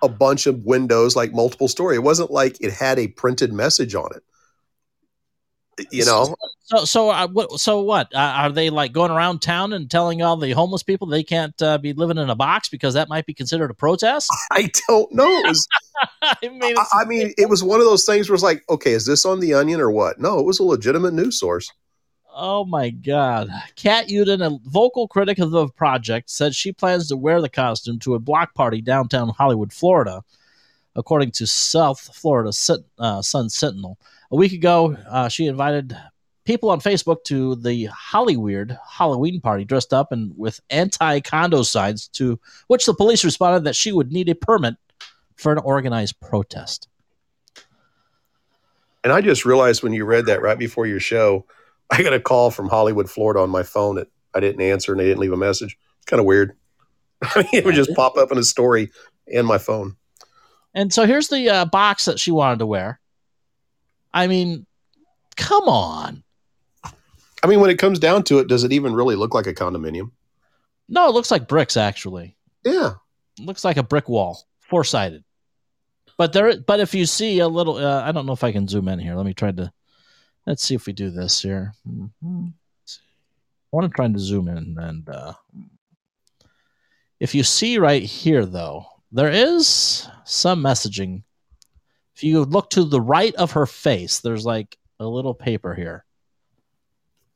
a bunch of windows, like multiple story. It wasn't like it had a printed message on it. You know, So, so, uh, what? So, what uh, are they like going around town and telling all the homeless people they can't uh, be living in a box because that might be considered a protest? I don't know. It was, I mean, I, I mean, it was one of those things where it's like, okay, is this on the Onion or what? No, it was a legitimate news source. Oh my God. Kat Uden, a vocal critic of the project, said she plans to wear the costume to a block party downtown Hollywood, Florida, according to South Florida uh, Sun Sentinel. A week ago, uh, she invited people on Facebook to the Hollyweird Halloween party dressed up and with anti condo signs, to which the police responded that she would need a permit for an organized protest. And I just realized when you read that right before your show, I got a call from Hollywood, Florida on my phone that I didn't answer and they didn't leave a message. Kind of weird. I mean, it would just pop up in a story and my phone. And so here's the uh, box that she wanted to wear. I mean, come on. I mean, when it comes down to it, does it even really look like a condominium? No, it looks like bricks actually. Yeah. It looks like a brick wall, four sided. But there, but if you see a little, uh, I don't know if I can zoom in here. Let me try to. Let's see if we do this here. Mhm. I want to try to zoom in, and uh, if you see right here, though, there is some messaging. If you look to the right of her face, there's like a little paper here.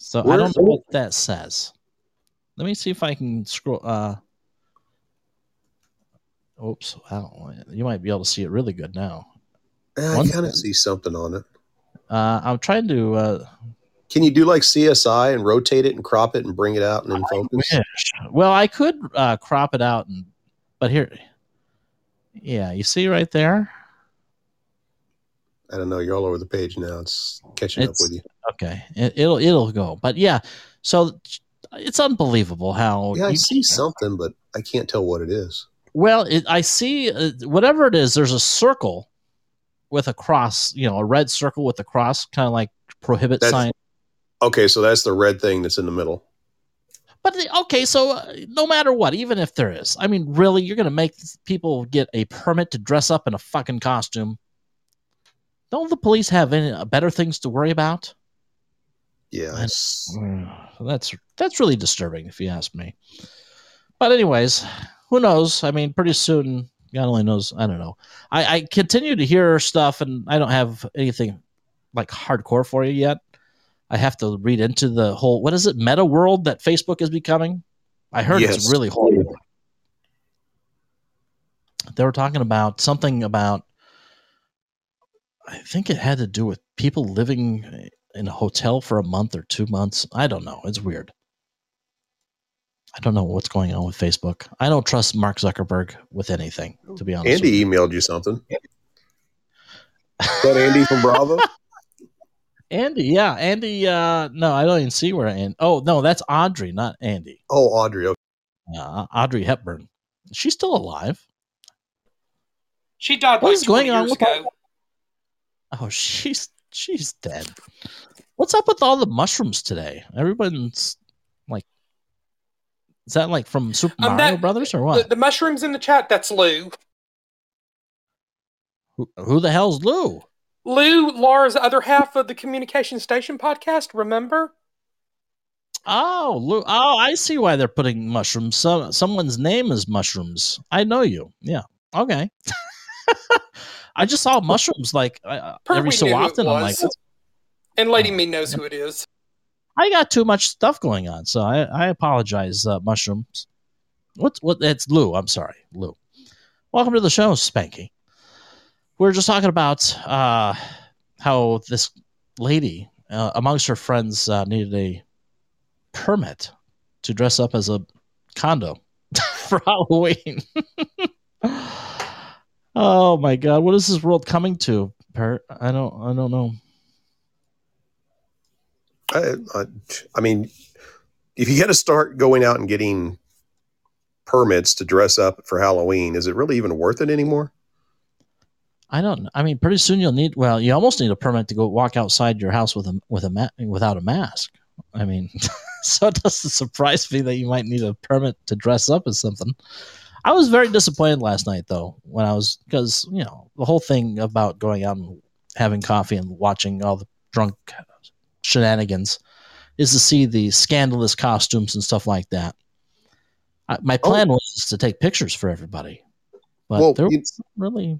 So I don't know what that says. Let me see if I can scroll. Uh, oops! Wow, you might be able to see it really good now. I One- kind of see something on it. Uh, I'm trying to. Uh, Can you do like CSI and rotate it and crop it and bring it out and then focus? Well, I could uh, crop it out, and but here, yeah, you see right there. I don't know. You're all over the page now. It's catching It's- up with you. Okay, it, it'll it'll go, but yeah. So it's unbelievable how Yeah, I you see something, but I can't tell what it is. Well, it, I see uh, whatever it is. There's a circle with a cross. You know, a red circle with a cross, kind of like prohibit That's- sign. Okay, so that's the red thing that's in the middle. But the- okay, so uh, no matter what, even if there is, I mean, really, you're going to make people get a permit to dress up in a fucking costume? Don't the police have any uh, better things to worry about? Yeah. It's- That's that's really disturbing, if you ask me. But anyways, who knows? I mean, pretty soon God only knows. I don't know. I, I continue to hear stuff, and I don't have anything like hardcore for you yet. I have to read into the whole what is it meta world that Facebook is becoming. I heard it's really horrible. They were talking about something about. I think it had to do with people living in a hotel for a month or two months. I don't know. It's weird. I don't know what's going on with Facebook. I don't trust Mark Zuckerberg with anything, to be honest. with Andy you. emailed you something. Is that Andy from Bravo? Andy, yeah, Andy. Uh, no, I don't even see where. And oh no, that's Audrey, not Andy. Oh, Audrey. Okay. Uh, Audrey Hepburn. She's still alive. She died What like is going on with ago. Oh, she's she's dead. What's up with all the mushrooms today? Everyone's like, is that like from Super Um, Mario that- Brothers or what? the mushrooms in the chat, that's Lou. who, who the hell's Lou? Lou, Laura's other half of the Communication Station podcast, remember? Oh, Lou. Oh, I see why they're putting mushrooms. So, someone's name is mushrooms. I know you. Yeah. Okay. I just saw mushrooms like uh, every so knew who it often. I'm like, was. And Lady Oh. Me knows who it is. I got too much stuff going on, so I, I apologize, uh, mushrooms. What's what? It's Lou. I'm sorry, Lou. Welcome to the show, Spanky. We are just talking about uh, how this lady, uh, amongst her friends, uh, needed a permit to dress up as a condo for Halloween. oh my God! What is this world coming to? Per- I don't. I don't know. I, I, I mean, if you got to start going out and getting permits to dress up for Halloween, is it really even worth it anymore? I don't. I mean, pretty soon you'll need. Well, you almost need a permit to go walk outside your house with a with a ma- without a mask. I mean, so it doesn't surprise me that you might need a permit to dress up as something. I was very disappointed last night, though, when I was because you know the whole thing about going out and having coffee and watching all the drunk shenanigans is to see the scandalous costumes and stuff like that. I, my plan was to take pictures for everybody, but Well, there was really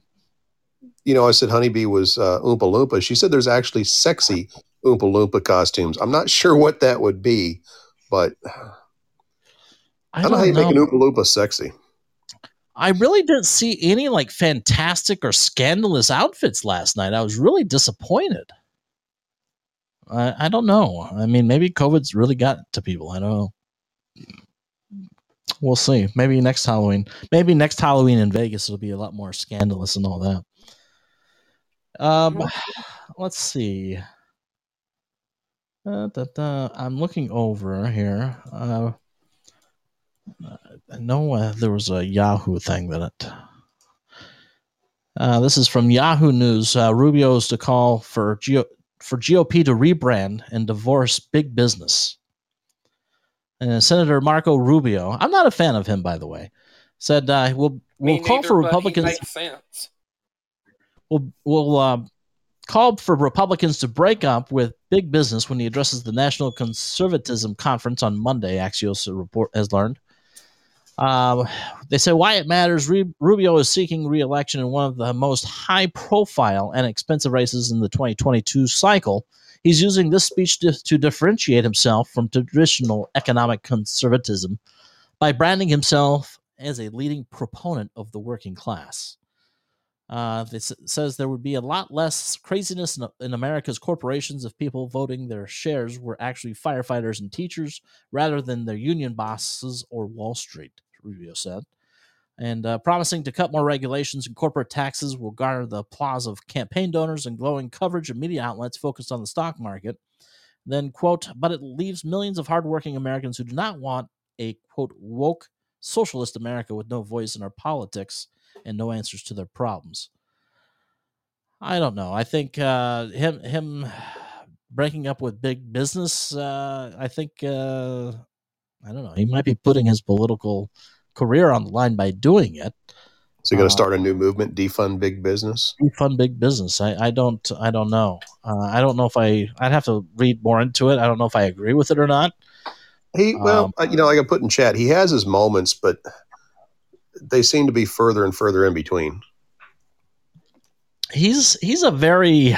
You know, I said Honeybee was uh, Oompa Loompa. She said there's actually sexy Oompa Loompa costumes. I'm not sure what that would be, but I don't know how you make an Oompa Loompa sexy. I really didn't see any like fantastic or scandalous outfits last night. I was really disappointed. I, I don't know. I mean, maybe COVID's really got to people. I don't know. We'll see. Maybe next Halloween. Maybe next Halloween in Vegas will be a lot more scandalous and all that. Um, let's see. Uh, da, da. I'm looking over here. Uh, I know uh, there was a Yahoo thing that it. Uh, this is from Yahoo News. Uh, Rubio's to call for Geo- for GOP to rebrand and divorce big business. And Senator Marco Rubio, I'm not a fan of him, by the way, said uh, we'll we'll call neither, for Republicans will will uh, call for Republicans to break up with big business when he addresses the National Conservatism Conference on Monday. Axios report has learned. Um, they say why it matters. Rubio is seeking re-election in one of the most high-profile and expensive races in the 2022 cycle. He's using this speech to, to differentiate himself from traditional economic conservatism by branding himself as a leading proponent of the working class. Uh, this says there would be a lot less craziness in, in America's corporations if people voting their shares were actually firefighters and teachers rather than their union bosses or Wall Street, Rubio said. And uh, promising to cut more regulations and corporate taxes will garner the applause of campaign donors and glowing coverage of media outlets focused on the stock market. Then, quote, but it leaves millions of hardworking Americans who do not want a, quote, woke socialist America with no voice in our politics and no answers to their problems. I don't know. I think uh, him him breaking up with big business. Uh, I think uh, I don't know. He might be putting his political career on the line by doing it. So you're going Uh, to start a new movement, defund big business. Defund big business. I, I don't I don't know. Uh, I don't know if I I'd have to read more into it. I don't know if I agree with it or not. He well, Um, uh, you know, like I put in chat, he has his moments, but they seem to be further and further in between. He's he's a very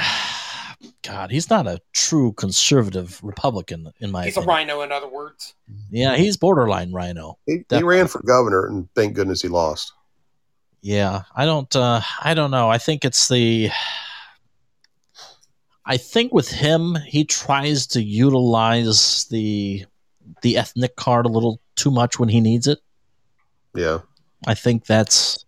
God. He's not a true conservative Republican in my He's a rhino, in other words. Yeah, he's borderline rhino. He, he ran for governor, and thank goodness he lost. Yeah, I don't. Uh, I don't know. I think it's the. I think with him, he tries to utilize the the ethnic card a little too much when he needs it. Yeah, I think that's.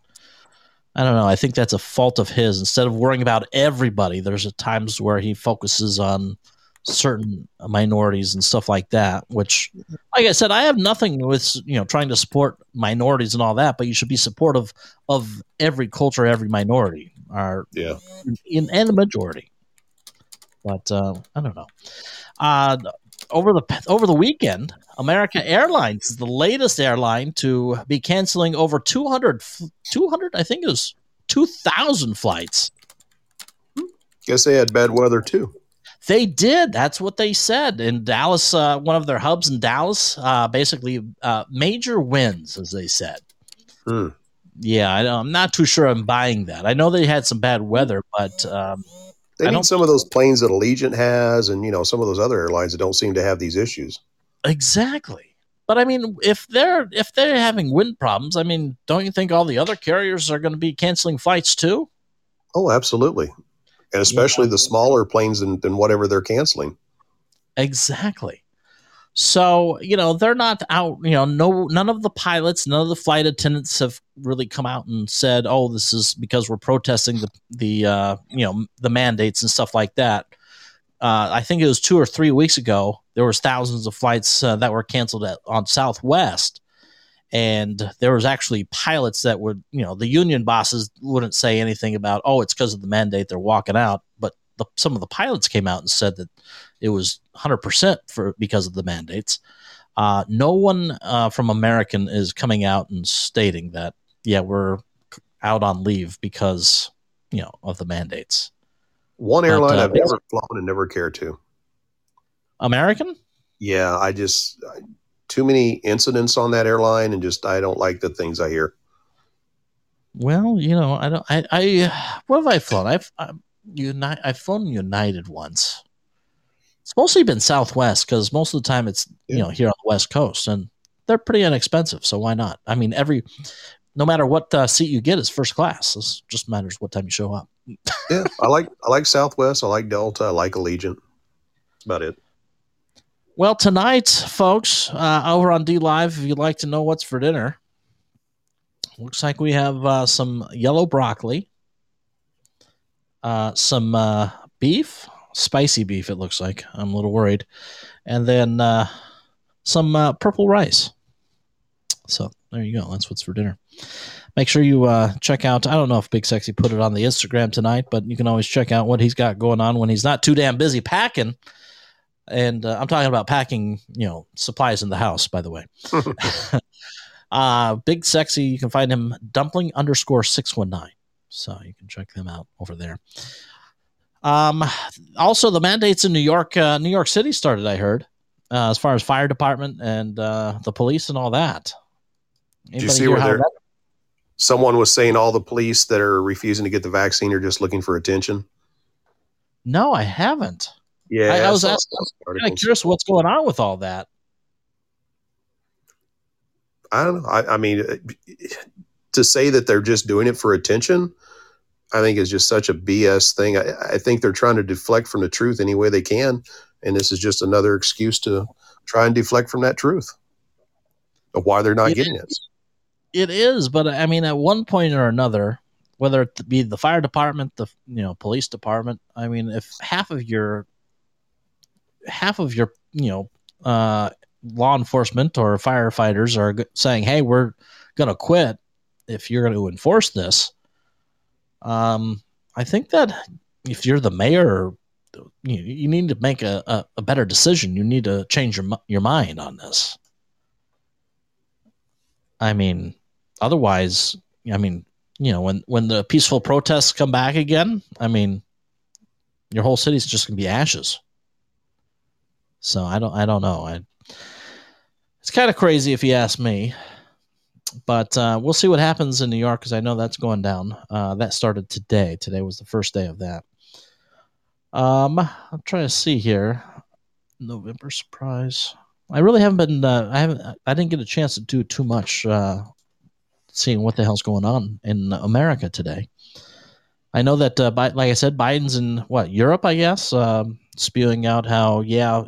I don't know. I think that's a fault of his. Instead of worrying about everybody, there's times where he focuses on certain minorities and stuff like that. Which, like I said, I have nothing with you know trying to support minorities and all that, but you should be supportive of every culture, every minority, or yeah. in and the majority. But uh, I don't know. Uh, over the over the weekend, America Airlines is the latest airline to be canceling over 200, 200 I think it was 2,000 flights. Guess they had bad weather too. They did. That's what they said in Dallas. Uh, one of their hubs in Dallas, uh, basically uh, major wins, as they said. Hmm. Yeah, I, I'm not too sure I'm buying that. I know they had some bad weather, but um, They I need some of those planes that Allegiant has, and you know some of those other airlines that don't seem to have these issues. Exactly. But I mean, if they're if they're having wind problems, I mean, don't you think all the other carriers are going to be canceling flights too? Oh, absolutely, and especially the smaller planes than, than whatever they're canceling. Exactly. So you know they're not out. You know, no, none of the pilots, none of the flight attendants have really come out and said, "Oh, this is because we're protesting the the uh, you know the mandates and stuff like that." Uh, I think it was two or three weeks ago. There was thousands of flights uh, that were canceled at, on Southwest, and there was actually pilots that would, you know, the union bosses wouldn't say anything about, "Oh, it's because of the mandate they're walking out," the, some of the pilots came out and said that it was 100% for because of the mandates. Uh, no one uh, from American is coming out and stating that, yeah, we're out on leave because, you know, of the mandates. One But, airline uh, I've never flown and never cared to. American? Yeah, I just I, too many incidents on that airline, and just I don't like the things I hear. Well, you know, I don't, I, I, what have I flown? I've, I'm, United, I've flown United once. It's mostly been Southwest because most of the time it's, you know, here on the West Coast and they're pretty inexpensive. So why not? I mean, every, no matter what uh, seat you get is first class. It just matters what time you show up. Yeah, I like I like Southwest. I like Delta. I like Allegiant. That's about it. Well, tonight, folks, uh, over on DLive, if you'd like to know what's for dinner, looks like we have uh, some yellow broccoli, uh, some uh, beef, spicy beef, it looks like. I'm a little worried. And then uh, some uh, purple rice. So there you go. That's what's for dinner. Make sure you uh, check out. I don't know if Big Sexy put it on the Instagram tonight, but you can always check out what he's got going on when he's not too damn busy packing and uh, I'm talking about packing, you know, supplies in the house. By the way, uh, big sexy. You can find him dumpling underscore six one nine. So you can check them out over there. Um, also the mandates in New York, uh, New York City started. I heard uh, as far as fire department and uh, the police and all that. Did you see where that- Someone was saying all the police that are refusing to get the vaccine are just looking for attention. No, I haven't. Yeah, I- I was asking- some I'm curious what's going on with all that. I don't know. I, I mean, uh, to say that they're just doing it for attention, I think is just such a BS thing. I, I think they're trying to deflect from the truth any way they can, and this is just another excuse to try and deflect from that truth of why they're not It getting it. It is, but I mean, at one point or another, whether it be the fire department, the you know police department, I mean, if half of your half of your you know uh, law enforcement or firefighters are saying, "Hey, we're going to quit if you're going to enforce this," um, I think that if you're the mayor, you, you need to make a, a, a better decision. You need to change your your mind on this. I mean, otherwise, I mean, you know, when when the peaceful protests come back again, I mean, your whole city's just gonna be ashes. So I don't, I don't know. I, it's kind of crazy if you ask me. But uh, we'll see what happens in New York because I know that's going down. Uh, that started today. Today was the first day of that. Um, I'm trying to see here. November surprise. I really haven't been. Uh, I haven't. I didn't get a chance to do too much. Uh, seeing what the hell's going on in America today. I know that, uh, like I said, Biden's in what Europe, I guess, um, spewing out how yeah,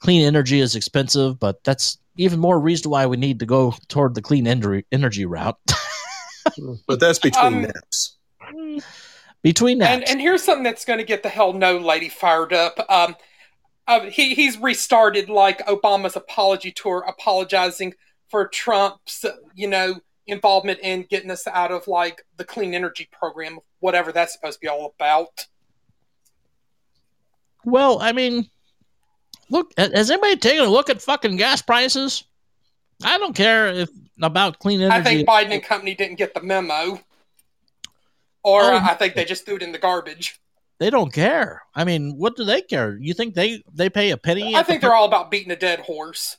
clean energy is expensive, but that's even more reason why we need to go toward the clean energy energy route. But that's between Um, naps. Between that, And and here's something that's going to get the hell no lady fired up. Um, uh, he he's restarted like Obama's apology tour, apologizing for Trump's you know involvement in getting us out of like the clean energy program, whatever that's supposed to be all about. well, I mean, look, has anybody taken a look at fucking gas prices? I don't care if about clean energy. I think Biden and company didn't get the memo, or Oh, I think they just threw it in the garbage. they don't care. I mean, what do they care? You think they they pay a penny? I at the think they're all about beating a dead horse.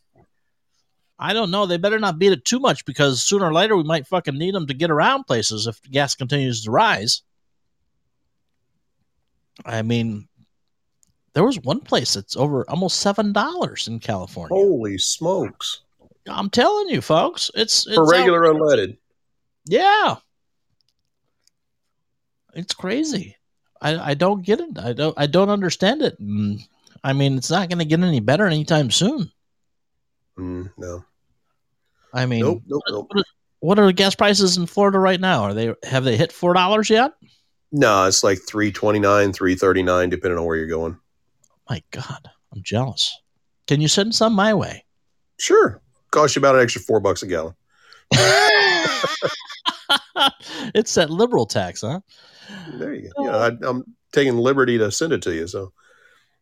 I don't know. They better not beat it too much because sooner or later we might fucking need them to get around places if gas continues to rise. I mean, there was one place that's over almost seven dollars in California. Holy smokes! I'm telling you, folks, it's, it's For out- regular unleaded. yeah, it's crazy. I I don't get it. I don't I don't understand it. Mm, I mean, it's not going to get any better anytime soon. Mm, no. I mean, Nope. Nope. Nope. what, are, what are the gas prices in Florida right now? Are they have they hit four dollars yet? No, it's like three twenty nine, three thirty nine, depending on where you're going. My God, I'm jealous. Can you send some my way? Sure, cost you about an extra four bucks a gallon. it's that liberal tax, huh? There you go. Yeah, I, I'm taking liberty to send it to you. So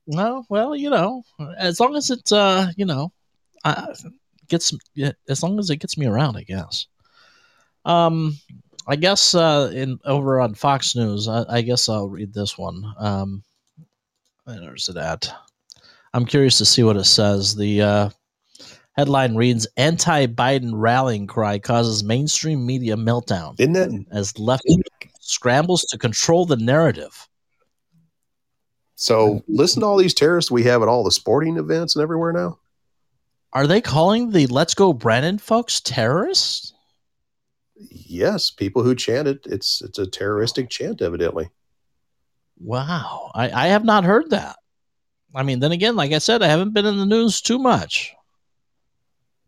No, well, you know, as long as it's uh, you know, uh, gets as long as it gets me around, I guess. Um, I guess uh, in over on Fox News, I, I guess I'll read this one. Um, where's it at? I'm curious to see what it says. The uh, headline reads: "Anti-Biden rallying cry causes mainstream media meltdown isn't that as left scrambles to control the narrative." so? Listen to all these terrorists we have at all the sporting events and everywhere now. Are they calling the "Let's Go Brandon" folks terrorists? Yes, people who chant it. It's it's a terroristic chant, evidently. Wow, I, I have not heard that. I mean, then again, like I said, I haven't been in the news too much.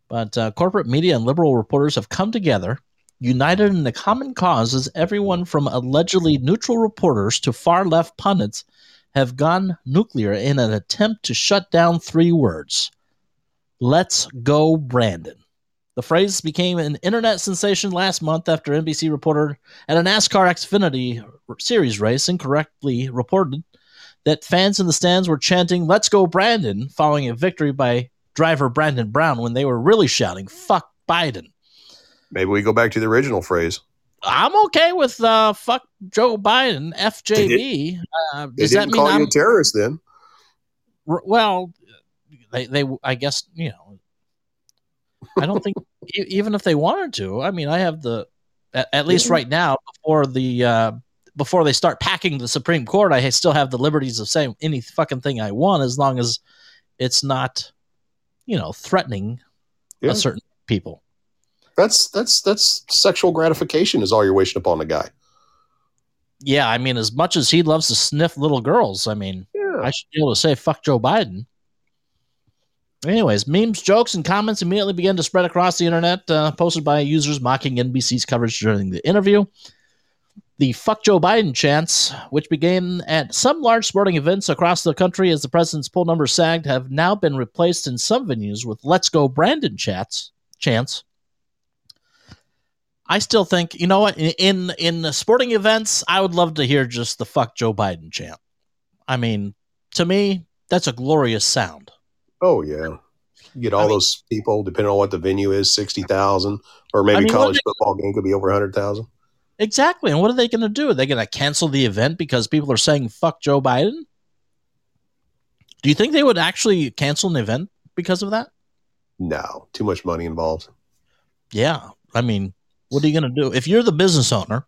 But uh, corporate media and liberal reporters have come together, united in a common cause as everyone from allegedly neutral reporters to far left pundits have gone nuclear in an attempt to shut down three words Let's go, Brandon. The phrase became an internet sensation last month after NBC reporter at a NASCAR Xfinity series race incorrectly reported that fans in the stands were chanting "Let's go, Brandon" following a victory by driver Brandon Brown when they were really shouting "Fuck Biden." Maybe we go back to the original phrase. I'm okay with uh, "Fuck Joe Biden." FJB. Uh, They does that didn't mean call I'm you a terrorist then. r- well? They, they, I guess you know. I don't think e- even if they wanted to. I mean, I have the at, at least Yeah. right now before the uh, before they start packing the Supreme Court, I still have the liberties of saying any fucking thing I want as long as it's not, you know, threatening Yeah. a certain people. That's that's that's sexual gratification is all you're wishing upon a guy. Yeah, I mean, as much as he loves to sniff little girls, I mean, Yeah. I should be able to say fuck Joe Biden. Anyways, memes, jokes, and comments immediately began to spread across the internet, uh, posted by users mocking NBC's coverage during the interview. The fuck Joe Biden chants, which began at some large sporting events across the country as the president's poll numbers sagged, have now been replaced in some venues with "Let's Go Brandon" chats, chants. I still think, you know what, in in, in sporting events, I would love to hear just the "fuck Joe Biden" chant. I mean, to me, that's a glorious sound. Oh yeah. You get all I mean- those people, depending on what the venue is, sixty thousand, or maybe I mean, college they- football game could be over hundred thousand. Exactly. And what are they going to do? Are they going to cancel the event because people are saying fuck Joe Biden? Do you think they would actually cancel an event because of that? No, too much money involved. Yeah. I mean, what are you going to do if you're the business owner?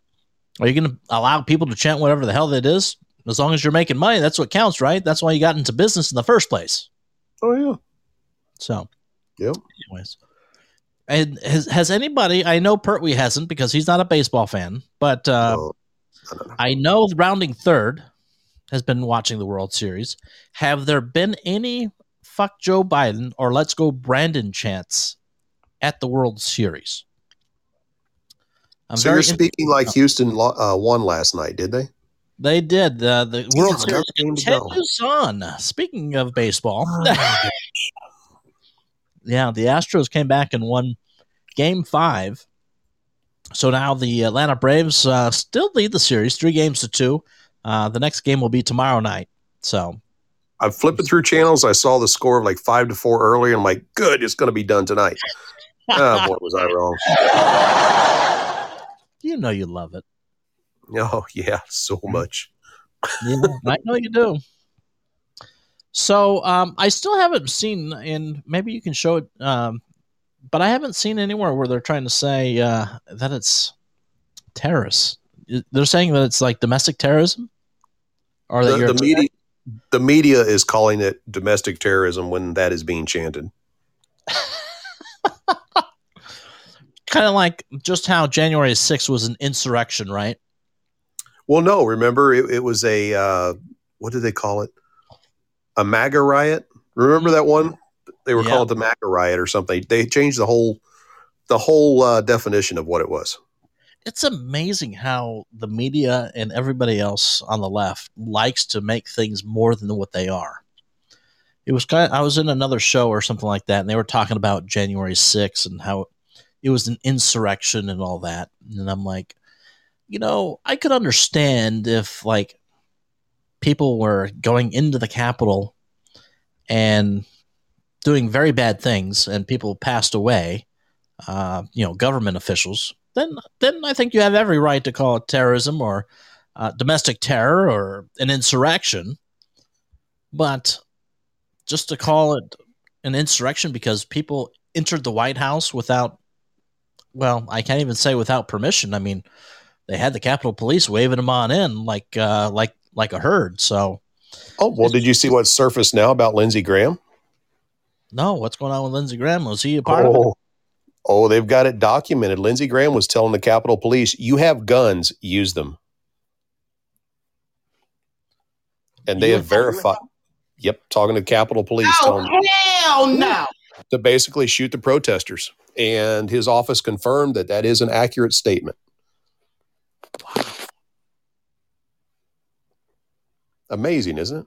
Are you going to allow people to chant whatever the hell that is? As long as you're making money, that's what counts, right? That's why you got into business in the first place. Oh yeah. So, Yep. anyways, and has has anybody? I know Pertwee hasn't because he's not a baseball fan, but uh, No, I know. Rounding third has been watching the World Series. Have there been any fuck Joe Biden or let's go Brandon chants at the World Series? I'm so you're in- speaking like Houston uh, won last night, did they? They did uh, the World Damn, Series to go. continues on. Speaking of baseball, Oh, yeah, the Astros came back and won Game Five. So now the Atlanta Braves uh, still lead the series, three games to two. Uh, the next game will be tomorrow night. So I'm flipping through channels. I saw the score of like five to four earlier. I'm like, good, it's going to be done tonight. oh, boy, was I wrong. you know you love it. Oh, yeah, so much. Yeah, I know you do. So um, I still haven't seen, and maybe you can show it, um, but I haven't seen anywhere where they're trying to say uh, that it's terrorists. They're saying that it's like domestic terrorism, or that The, you're the media, the media is calling it domestic terrorism when that is being chanted. kind of like just how January 6th was an insurrection, right? Well, no, remember it, it was a uh, what did they call it? A MAGA riot. Remember that one? They were Yeah. it the MAGA riot or something. They changed the whole the whole uh, definition of what it was. It's amazing how the media and everybody else on the left likes to make things more than what they are. It was kind of, I was in another show or something like that, and they were talking about January 6th and how it was an insurrection and all that. And I'm like, you know, I could understand if like people were going into the Capitol and doing very bad things and people passed away, uh, you know, government officials, then then I think you have every right to call it terrorism or uh, domestic terror or an insurrection. But just to call it an insurrection because people entered the White House without, well, I can't even say without permission. I mean, they had the Capitol Police waving them on in like uh, like like a herd. So Oh well, did you see what surfaced now about Lindsey Graham? no, what's going on with Lindsey Graham? Was he a part of it? Oh, oh, they've got it documented. Lindsey Graham was telling the Capitol Police, "You have guns, use them," and they You have verified. Yep, talking to Capitol Police, telling Oh, hell no. to basically shoot the protesters, and his office confirmed that that is an accurate statement. Amazing, isn't it?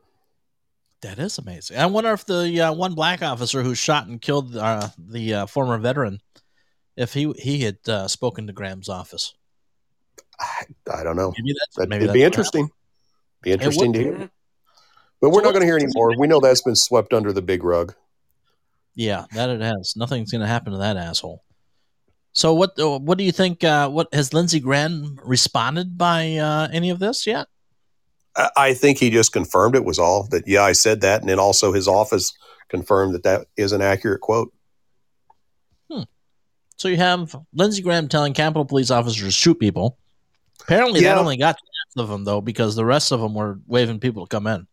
That is amazing. I wonder if the uh, one black officer who shot and killed uh, the uh, former veteran, if he he had uh, spoken to Graham's office. I, I don't know. Maybe That, maybe it'd be interesting. Be interesting to hear. But we're not going to hear anymore. We know that's been swept under the big rug. Yeah, that it has. Nothing's going to happen to that asshole. So what uh, what do you think? Uh, what has Lindsey Graham responded by uh, any of this yet? I, think he just confirmed it was all that. Yeah, I said that, and then also his office confirmed that that is an accurate quote. So you have Lindsey Graham telling Capitol Police officers to shoot people. Apparently, Yeah. that only got half of them though, because the rest of them were waving people to come in.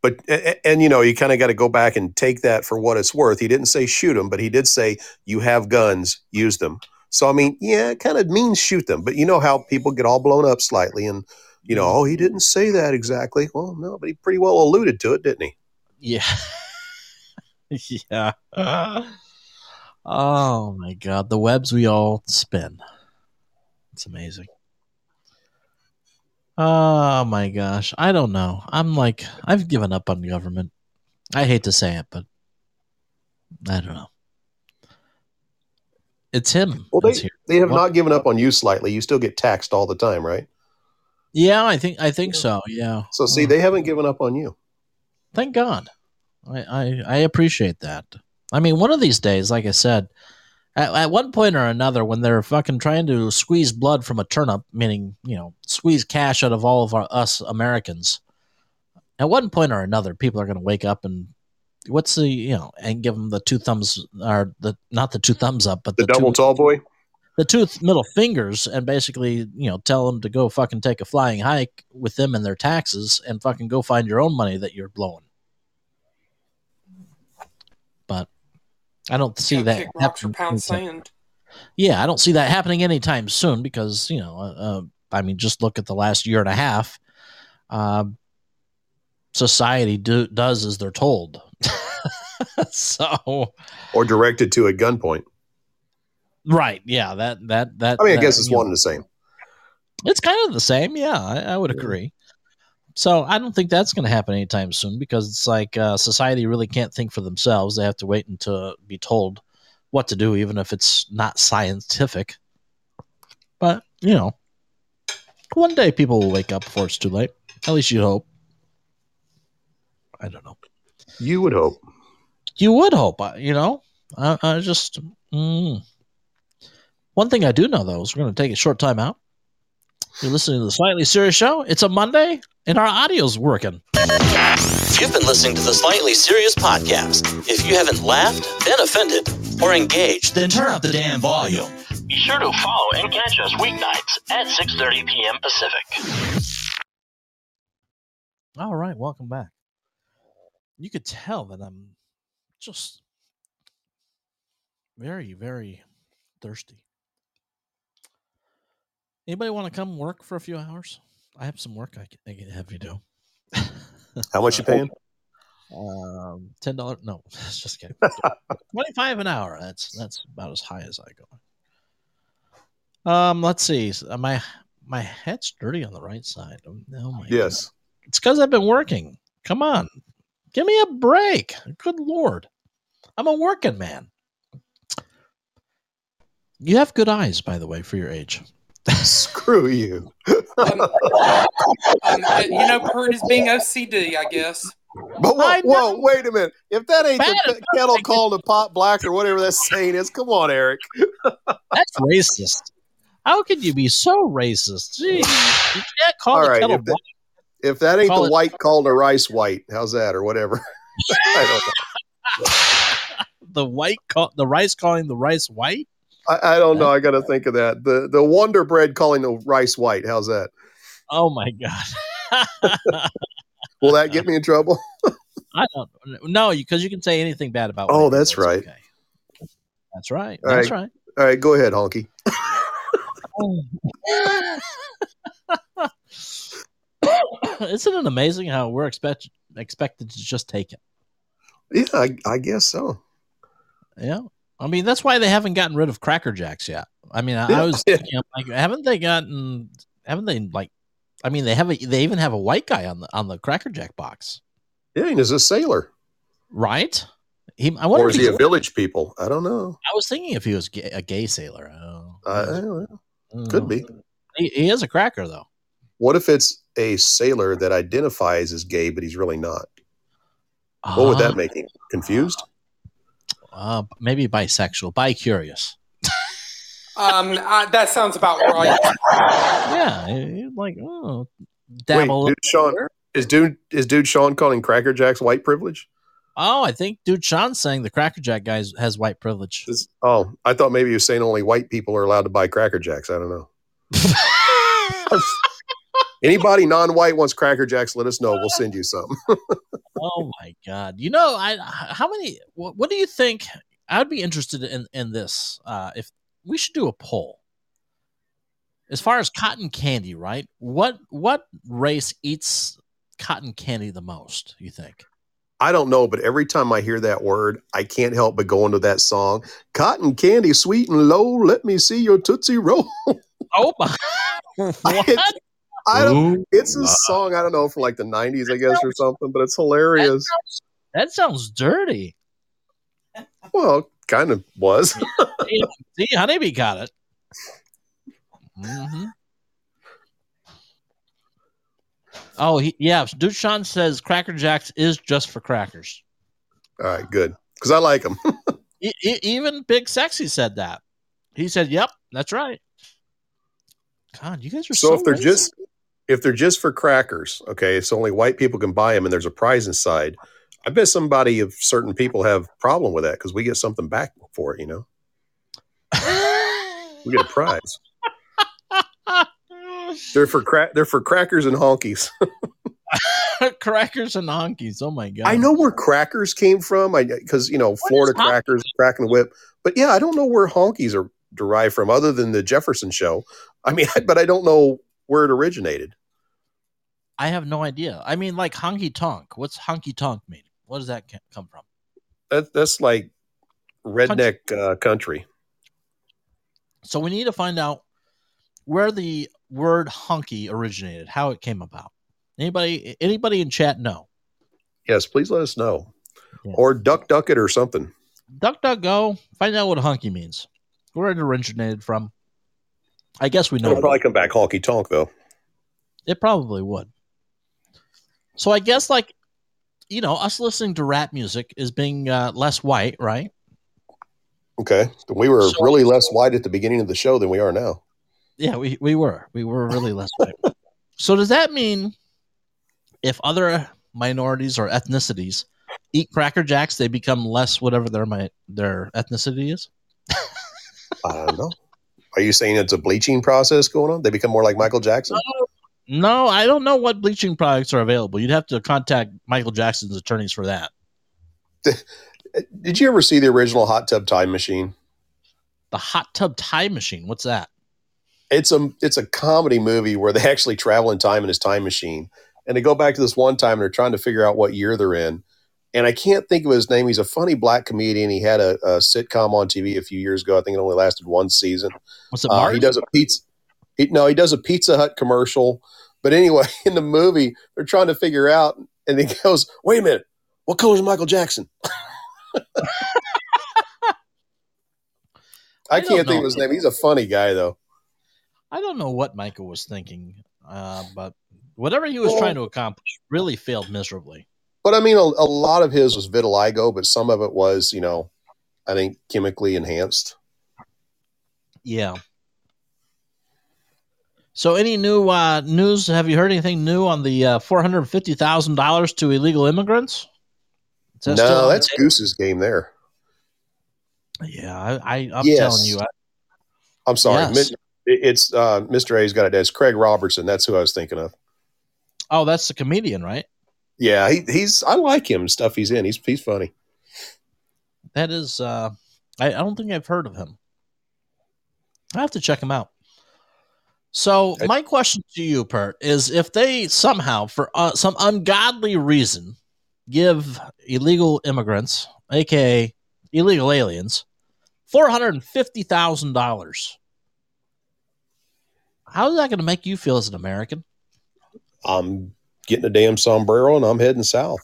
But a- a- and you know you kind of got to go back and take that for what it's worth. He didn't say shoot them, but he did say you have guns, use them. So I mean, yeah, it kind of means shoot them. But you know how people get all blown up slightly, and you know, oh, he mm-hmm. didn't say that exactly. Well, no, but he pretty well alluded to it, didn't he? Yeah. yeah. oh my god, the webs we all spin. It's amazing. Oh my gosh, I don't know. I'm like I've given up on government. I hate to say it, but I don't know. It's him. Well, they they have What? not given up on you slightly. You still get taxed all the time, right? Yeah, I think I think so. Yeah. So see, Uh, they haven't given up on you. thank God. I, I I appreciate that. I mean, one of these days, like I said, at, at one point or another, when they're fucking trying to squeeze blood from a turnip, meaning you know, squeeze cash out of all of our, us Americans, at one point or another, people are going to wake up and what's the you know, and give them the two thumbs or the not the two thumbs up, but The the double two, tall boy. the two th- middle fingers and basically, you know, tell them to go fucking take a flying hike with them and their taxes and fucking go find your own money that you're blowing. But I don't see Go that. kick rocks or happening pound anytime- sand. Yeah, I don't see that happening anytime soon because you know, uh, uh, I mean, just look at the last year and a half. Um, society do, does as they're told. so, or directed to at gunpoint. right, yeah, that that that. I mean, I that, guess it's you know, one and the same. It's kind of the same, yeah. I, I would agree. So I don't think that's going to happen anytime soon because it's like uh, society really can't think for themselves. They have to wait until be told what to do, even if it's not scientific. But you know, one day people will wake up before it's too late. At least you hope. I don't know. You would hope. You would hope, uh, you know. I, I just mm. one thing I do know though is we're going to take a short time out. You're listening to the Slightly Serious Show. It's a Monday, and our audio's working. You've been listening to the Slightly Serious Podcast. If you haven't laughed, been offended, or engaged, then turn up the damn volume. Be sure to follow and catch us weeknights at 6:30 p.m. Pacific. All right, welcome back. You could tell that I'm just very, very thirsty. Anybody want to come work for a few hours? I have some work I can, I can have you do. How much you paying? Um, ten dollars? No, that's just kidding. Twenty five an hour. That's that's about as high as I go. Um, let's see. Uh, My my head's dirty on the right side. Oh, oh my Yes. it's because I've been working. Come on, give me a break. Good lord, I'm a working man. You have good eyes, by the way, for your age. Screw you. Um, um, you know, Kurt is being OCD, I guess. But whoa, I whoa, wait a minute. If that ain't Bad the kettle I called a pot black or whatever that saying is, come on, Eric. That's racist. How can you be so racist? Gee, you can't call All the right, kettle if that- black. If that ain't Call the it- white called a rice white, how's that or whatever? I don't know. the white, call, the rice calling the rice white. I, I don't know. I got to think of that. The the Wonder Bread calling the rice white. How's that? Oh my god! Will that get me in trouble? I don't no, because you can say anything bad about. Oh, that's right. okay. That's right. All That's right. All right, go ahead, honky. Isn't it amazing how we're expect, expected to just take it? Yeah, I, I guess so. Yeah. I mean, that's why they haven't gotten rid of Cracker Jacks yet. I mean, I, Yeah. I was thinking, I'm like, haven't they gotten? Haven't they like? I mean, they have a, they even have a white guy on the on the Cracker Jack box, Yeah, he's a sailor. right? He, I wonder Or is he a village people? I don't know. I was thinking if he was gay, a gay sailor. Oh, I, I don't know. I Could don't be. He, he is a cracker though. What if it's a sailor that identifies as gay, but he's really not? What would that make him? Confused? Uh, maybe bisexual, bi curious. Um, I, that sounds about right. Yeah, he- he like oh, Wait, dabble. dude, Sean is dude is dude Sean calling Cracker Jacks white privilege? oh, I think dude Sean's saying the Cracker Jack guy has white privilege. Is- oh, I thought maybe he was saying only white people are allowed to buy Cracker Jacks. I don't know. Anybody non-white wants Cracker Jacks, let us know. We'll send you some. oh my god! You know, I how many? What, what do you think? I'd be interested in in this. Uh, if we should do a poll, as far as cotton candy, right? What what race eats cotton candy the most? You think? I don't know, but every time I hear that word, I can't help but go into that song. Cotton candy, sweet and low. Let me see your Tootsie Roll. Oh my! what? I don't. Ooh, It's a song I don't know from like the '90s, I guess, or something. But it's hilarious. that sounds dirty. Well, kind of was. See, see, Honeybee got it. hmm Oh, he, yeah. Dude Sean says Cracker Jacks is just for crackers. All right, good because I like them. E- e- even Big Sexy said that. He said, "Yep, that's right." God, you guys are so. so if they're racist. just if they're just for crackers, okay, it's only white people can buy them, and there's a prize inside. I bet somebody of certain people have problem with that because we get something back for it. You know, We get a prize. they're for cra- they're for crackers and honkies. Crackers and honkies. Oh my god! I know where crackers came from. I because you know Florida crackers, cracking the whip. But yeah, I don't know where honkies are derived from, other than the Jefferson Show. I mean, but I don't know where it originated. I have no idea. I mean, like honky tonk. What's honky tonk mean? What does that come from? That, that's like redneck uh, country. So we need to find out where the word honky originated, how it came about. Anybody anybody in chat know? Yes, please let us know, Yeah. or duck duck it or something. Duck duck go, find out what honky means. Where it originated from. I guess we know. It'll probably come back honky tonk though. It probably would. So I guess like you know, us listening to rap music is being uh, less white, right? Okay, we were So- really less white at the beginning of the show than we are now. Yeah, we, we were. We were really less white. so does that mean if other minorities or ethnicities eat cracker jacks, they become less whatever their my their ethnicity is? I don't know. Are you saying it's a bleaching process going on? They become more like Michael Jackson? No, I don't know what bleaching products are available. You'd have to contact Michael Jackson's attorneys for that. Did you ever see the original Hot Tub Time Machine? The hot tub time machine. What's that? It's a it's a comedy movie where they actually travel in time in his time machine, and they go back to this one time and they're trying to figure out what year they're in. And I can't think of his name. He's a funny black comedian. He had a, a sitcom on TV a few years ago. I think it only lasted one season. Was it Uh, he does a pizza. He, no, he does a Pizza Hut commercial. But anyway, in the movie, they're trying to figure out, and he goes, "Wait a minute, what color is Michael Jackson?" I, I can't think of his name. He's a funny guy, though. I don't know what Michael was thinking, uh, but whatever he was Well- trying to accomplish really failed miserably. But I mean, a, a lot of his was vitiligo, but some of it was, you know, I think chemically enhanced. Yeah. So, any new uh, news? Have you heard anything new on the uh, four hundred fifty thousand dollars to illegal immigrants? That No, that's Goose's game there. yeah. I, I, I'm Yes. telling you, I, I'm sorry. Yes. It's uh, Mr. A's got it. It's Craig Robinson. That's who I was thinking of. oh, that's the comedian, right? Yeah, he, he's. I like him. Stuff he's in. He's he's funny. That is. Uh, I, I don't think I've heard of him. I have to check him out. So, I- my question to you, Pert, is if they somehow, for uh, some ungodly reason, give illegal immigrants, aka illegal aliens, four hundred and fifty thousand dollars, how is that going to make you feel as an American? I'm getting a damn sombrero and I'm heading south.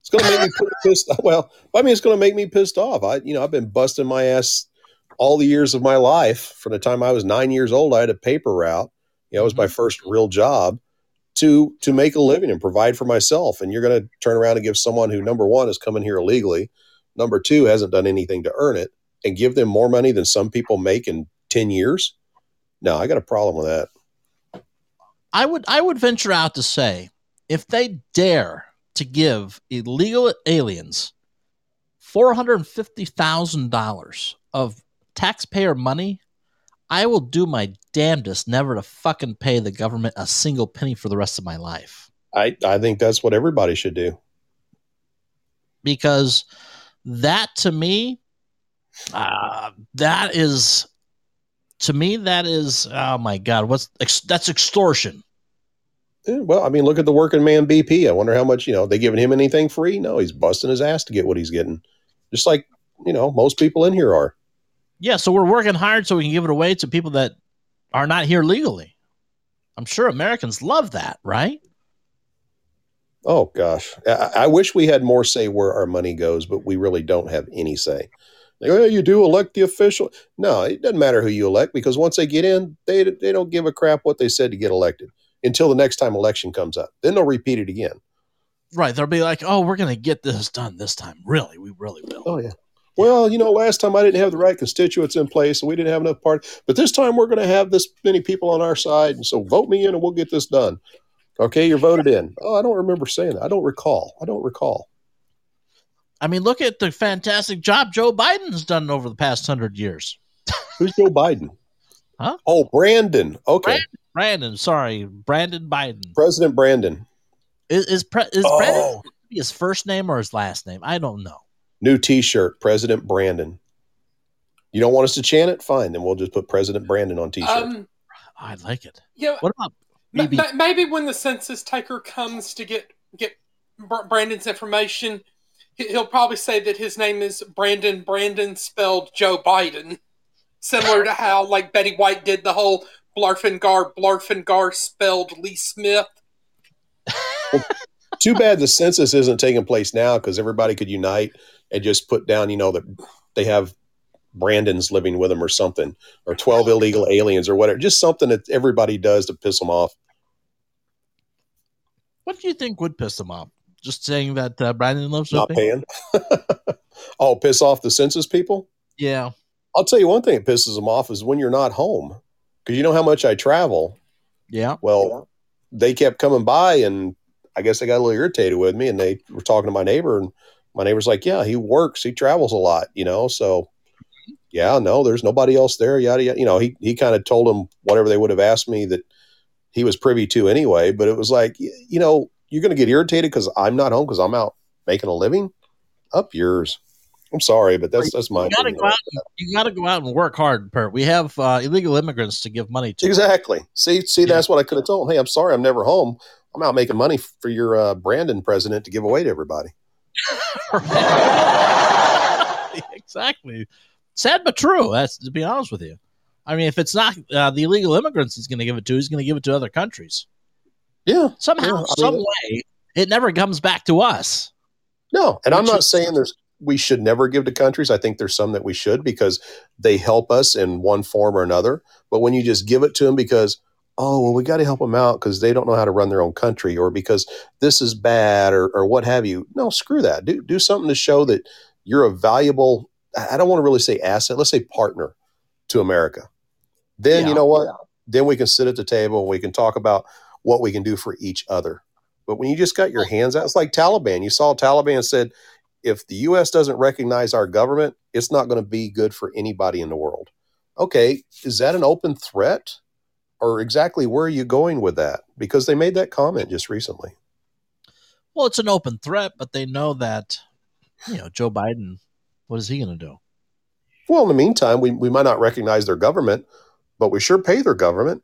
It's going to make me pissed. Well, I mean, it's going to make me pissed off. I, you know, I've been busting my ass all the years of my life. From the time I was nine years old, I had a paper route. You know, it was my mm-hmm. first real job to to make a living and provide for myself. And you're going to turn around and give someone who number one is coming here illegally, number two hasn't done anything to earn it, and give them more money than some people make in ten years. No, I got a problem with that. I would I would venture out to say if they dare to give illegal aliens four hundred and fifty thousand dollars of taxpayer money, I will do my damnedest never to fucking pay the government a single penny for the rest of my life. I, I think that's what everybody should do. Because that to me, uh, that is to me that is oh my god, what's ex- that's extortion. Yeah, well, I mean, look at the working man BP. I wonder how much, you know, they giving him anything free? No, he's busting his ass to get what he's getting. Just like, you know, most people in here are. Yeah, so we're working hard so we can give it away to people that are not here legally. I'm sure Americans love that, right? Oh gosh. I, I wish we had more say where our money goes, but we really don't have any say. Like, oh, you do elect the official. No, it doesn't matter who you elect because once they get in, they they don't give a crap what they said to get elected until the next time election comes up. Then they'll repeat it again. Right. They'll be like, oh, we're going to get this done this time. Really? We really will. Oh yeah. Well, you know, last time I didn't have the right constituents in place, and we didn't have enough party. But this time we're going to have this many people on our side, and so vote me in, and we'll get this done. Okay, you're voted in. Oh, I don't remember saying that. I don't recall. I don't recall. I mean, look at the fantastic job Joe Biden's done over the past hundred years. Who's Joe Biden? Huh? Oh, Brandon. Okay. Brandon, sorry, Brandon Biden. President Brandon. Is is, pre- is Oh. Brandon his first name or his last name? I don't know. New t shirt, President Brandon. You don't want us to chant it? Fine. Then we'll just put President Brandon on t shirt. Um, I like it. yeah, What about maybe? ma- maybe when the census taker comes to get get Brandon's information, he- he'll probably say that his name is Brandon. Brandon spelled Joe Biden, similar to how like Betty White did the whole Blarfengar Blarfengar spelled Lee Smith. Too bad the census isn't taking place now because everybody could unite and just put down, you know, that they have Brandons living with them or something, or 12 illegal aliens or whatever. Just something that everybody does to piss them off. What do you think would piss them off? Just saying that uh, Brandon loves Not paying. oh, piss off the census people? Yeah. I'll tell you one thing that pisses them off is when you're not home. Because you know how much I travel. Yeah. Well, they kept coming by, and I guess they got a little irritated with me. And they were talking to my neighbor, and my neighbor's like, "Yeah, he works, he travels a lot, you know." So, yeah, no, there's nobody else there. Yada yada. You know, he he kind of told them whatever they would have asked me that he was privy to anyway. But it was like, you know, you're going to get irritated because I'm not home because I'm out making a living. Up yours. I'm sorry, but that's that's my You gotta go out. And, you gotta go out and work hard. Per we have uh, illegal immigrants to give money to. Exactly. See, see, that's what I could have told him. Hey, I'm sorry, I'm never home. I'm out making money for your uh, Brandon president to give away to everybody. exactly. Sad but true. That's to be honest with you. I mean, if it's not uh, the illegal immigrants he's going to give it to, he's going to give it to other countries. Yeah. Somehow, Yeah, I mean, some way, it never comes back to us. No, and I'm not is- saying there's we should never give to countries. I think there's some that we should because they help us in one form or another. But when you just give it to them because oh well we got to help them out because they don't know how to run their own country or because this is bad or or what have you. No, screw that. Do do something to show that you're a valuable. I don't want to really say asset. Let's say partner to America. Then Yeah. you know what? Then we can sit at the table and we can talk about what we can do for each other. But when you just got your hands out, it's like Taliban. You saw Taliban said, if the U.S. doesn't recognize our government, it's not going to be good for anybody in the world. Okay, is that an open threat? Or exactly where are you going with that? Because they made that comment just recently. Well, it's an open threat, but they know that you know Joe Biden. What is he going to do? Well, in the meantime, we, we might not recognize their government, but we sure pay their government.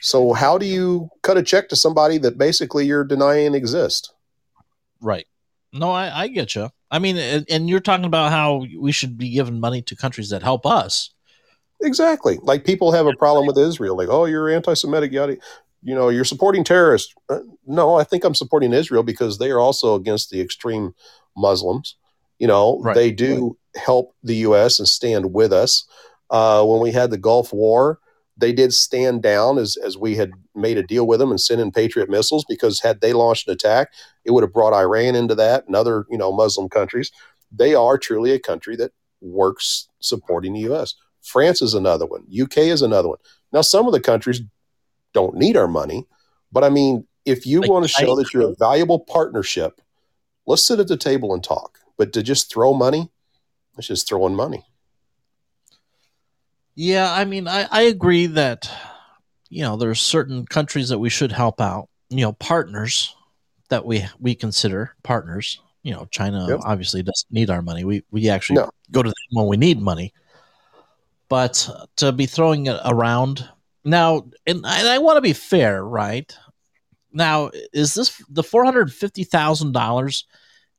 So, how do you cut a check to somebody that basically you're denying exist? Right. No, I, I get you. I mean, and, and you're talking about how we should be giving money to countries that help us. Exactly. Like people have a problem with Israel. Like, oh, you're anti-Semitic, yada. You know, you're supporting terrorists. Uh, no, I think I'm supporting Israel because they are also against the extreme Muslims. You know, Right. they do help the U.S. and stand with us. Uh, when we had the Gulf War, they did stand down as as we had made a deal with them and sent in Patriot missiles because had they launched an attack, it would have brought Iran into that and other you know Muslim countries. They are truly a country that works supporting the U.S. France is another one. UK is another one. Now, some of the countries don't need our money, but I mean, if you Like want to show China. that you're a valuable partnership, let's sit at the table and talk. But to just throw money, it's just throwing money. Yeah, I mean, I, I agree that you know there's certain countries that we should help out. You know, partners that we we consider partners. You know, China Yep. obviously doesn't need our money. We we actually No. go to them when we need money. But to be throwing it around now, and I, I want to be fair, right? Now, is this the four hundred fifty thousand dollars?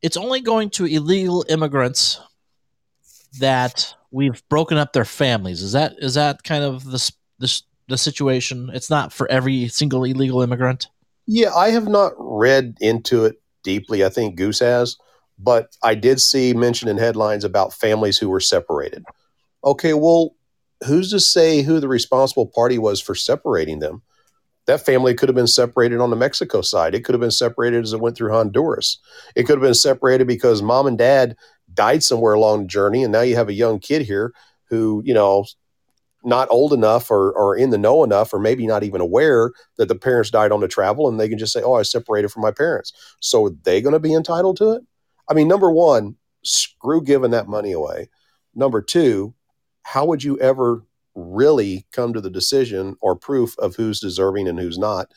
It's only going to illegal immigrants that we've broken up their families. Is that is that kind of the the, the situation? It's not for every single illegal immigrant. Yeah, I have not read into it deeply. I think Goose has, but I did see mention in headlines about families who were separated. Okay, well, who's to say who the responsible party was for separating them? That family could have been separated on the Mexico side. It could have been separated as it went through Honduras. It could have been separated because mom and dad died somewhere along the journey, and now you have a young kid here who, you know, not old enough or, or in the know enough, or maybe not even aware that the parents died on the travel, and they can just say, "Oh, I separated from my parents." So are they going to be entitled to it? I mean, number one, screw giving that money away. Number two, how would you ever really come to the decision or proof of who's deserving and who's not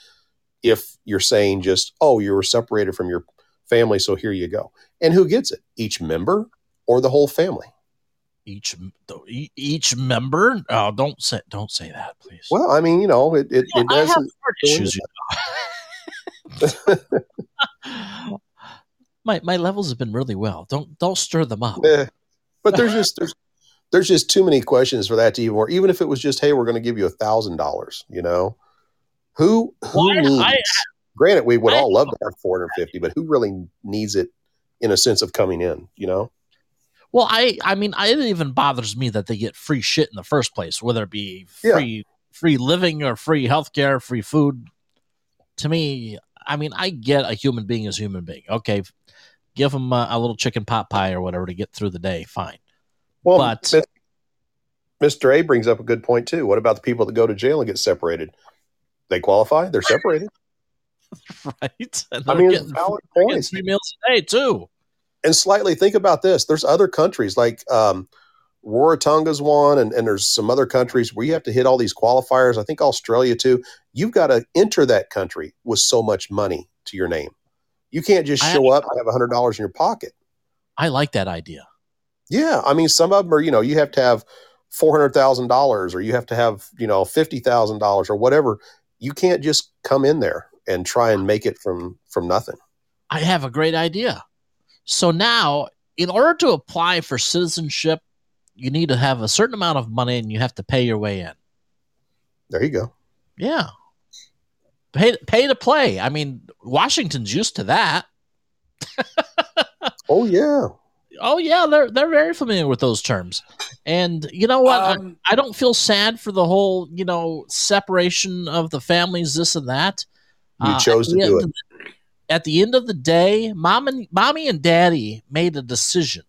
if you're saying just, oh, you were separated from your family, so here you go. And who gets it? Each member or the whole family? Each e- each member. Oh, don't say don't say that, please. Well, I mean, you know, it it, You it I have doesn't. issues. You know. my my levels have been really well. Don't don't stir them up. Eh, but there's just there's there's just too many questions for that to even work. Even if it was just, hey, we're going to give you a thousand dollars, you know, who who Well, needs? I- granted, we would I- all love to have 450, but who really needs it in a sense of coming in? You know, Well, I I mean, it even bothers me that they get free shit in the first place, whether it be Yeah. free free living or free healthcare, free food. To me, I mean, I get a human being is a human being. Okay, give them a, a little chicken pot pie or whatever to get through the day. Fine, well, But- Mr. A brings up a good point too. What about the people that go to jail and get separated? They qualify. They're separated. right? And I mean, getting, valid points. three meals a day too. and slightly think about this there's other countries like um Rarotonga's one and, and there's some other countries where you have to hit all these qualifiers i think australia too you've got to enter that country with so much money to your name you can't just I- show up and have a hundred dollars in your pocket I like that idea. Yeah i mean some of them are you know you have to have four hundred thousand dollars or you have to have you know fifty thousand dollars or whatever you can't just come in there and try and make it from from nothing I have a great idea. So now, in order to apply for citizenship, you need to have a certain amount of money and you have to pay your way in. there you go Yeah. Pay pay to play. I mean, Washington's used to that. oh yeah Oh yeah, they're they're very familiar with those terms. And you know what? I- Um, I, don't feel sad for the whole, you know, separation of the families, this and that. you Uh, chose at to the do end it of the- At the end of the day, mom and mommy and daddy made a decision.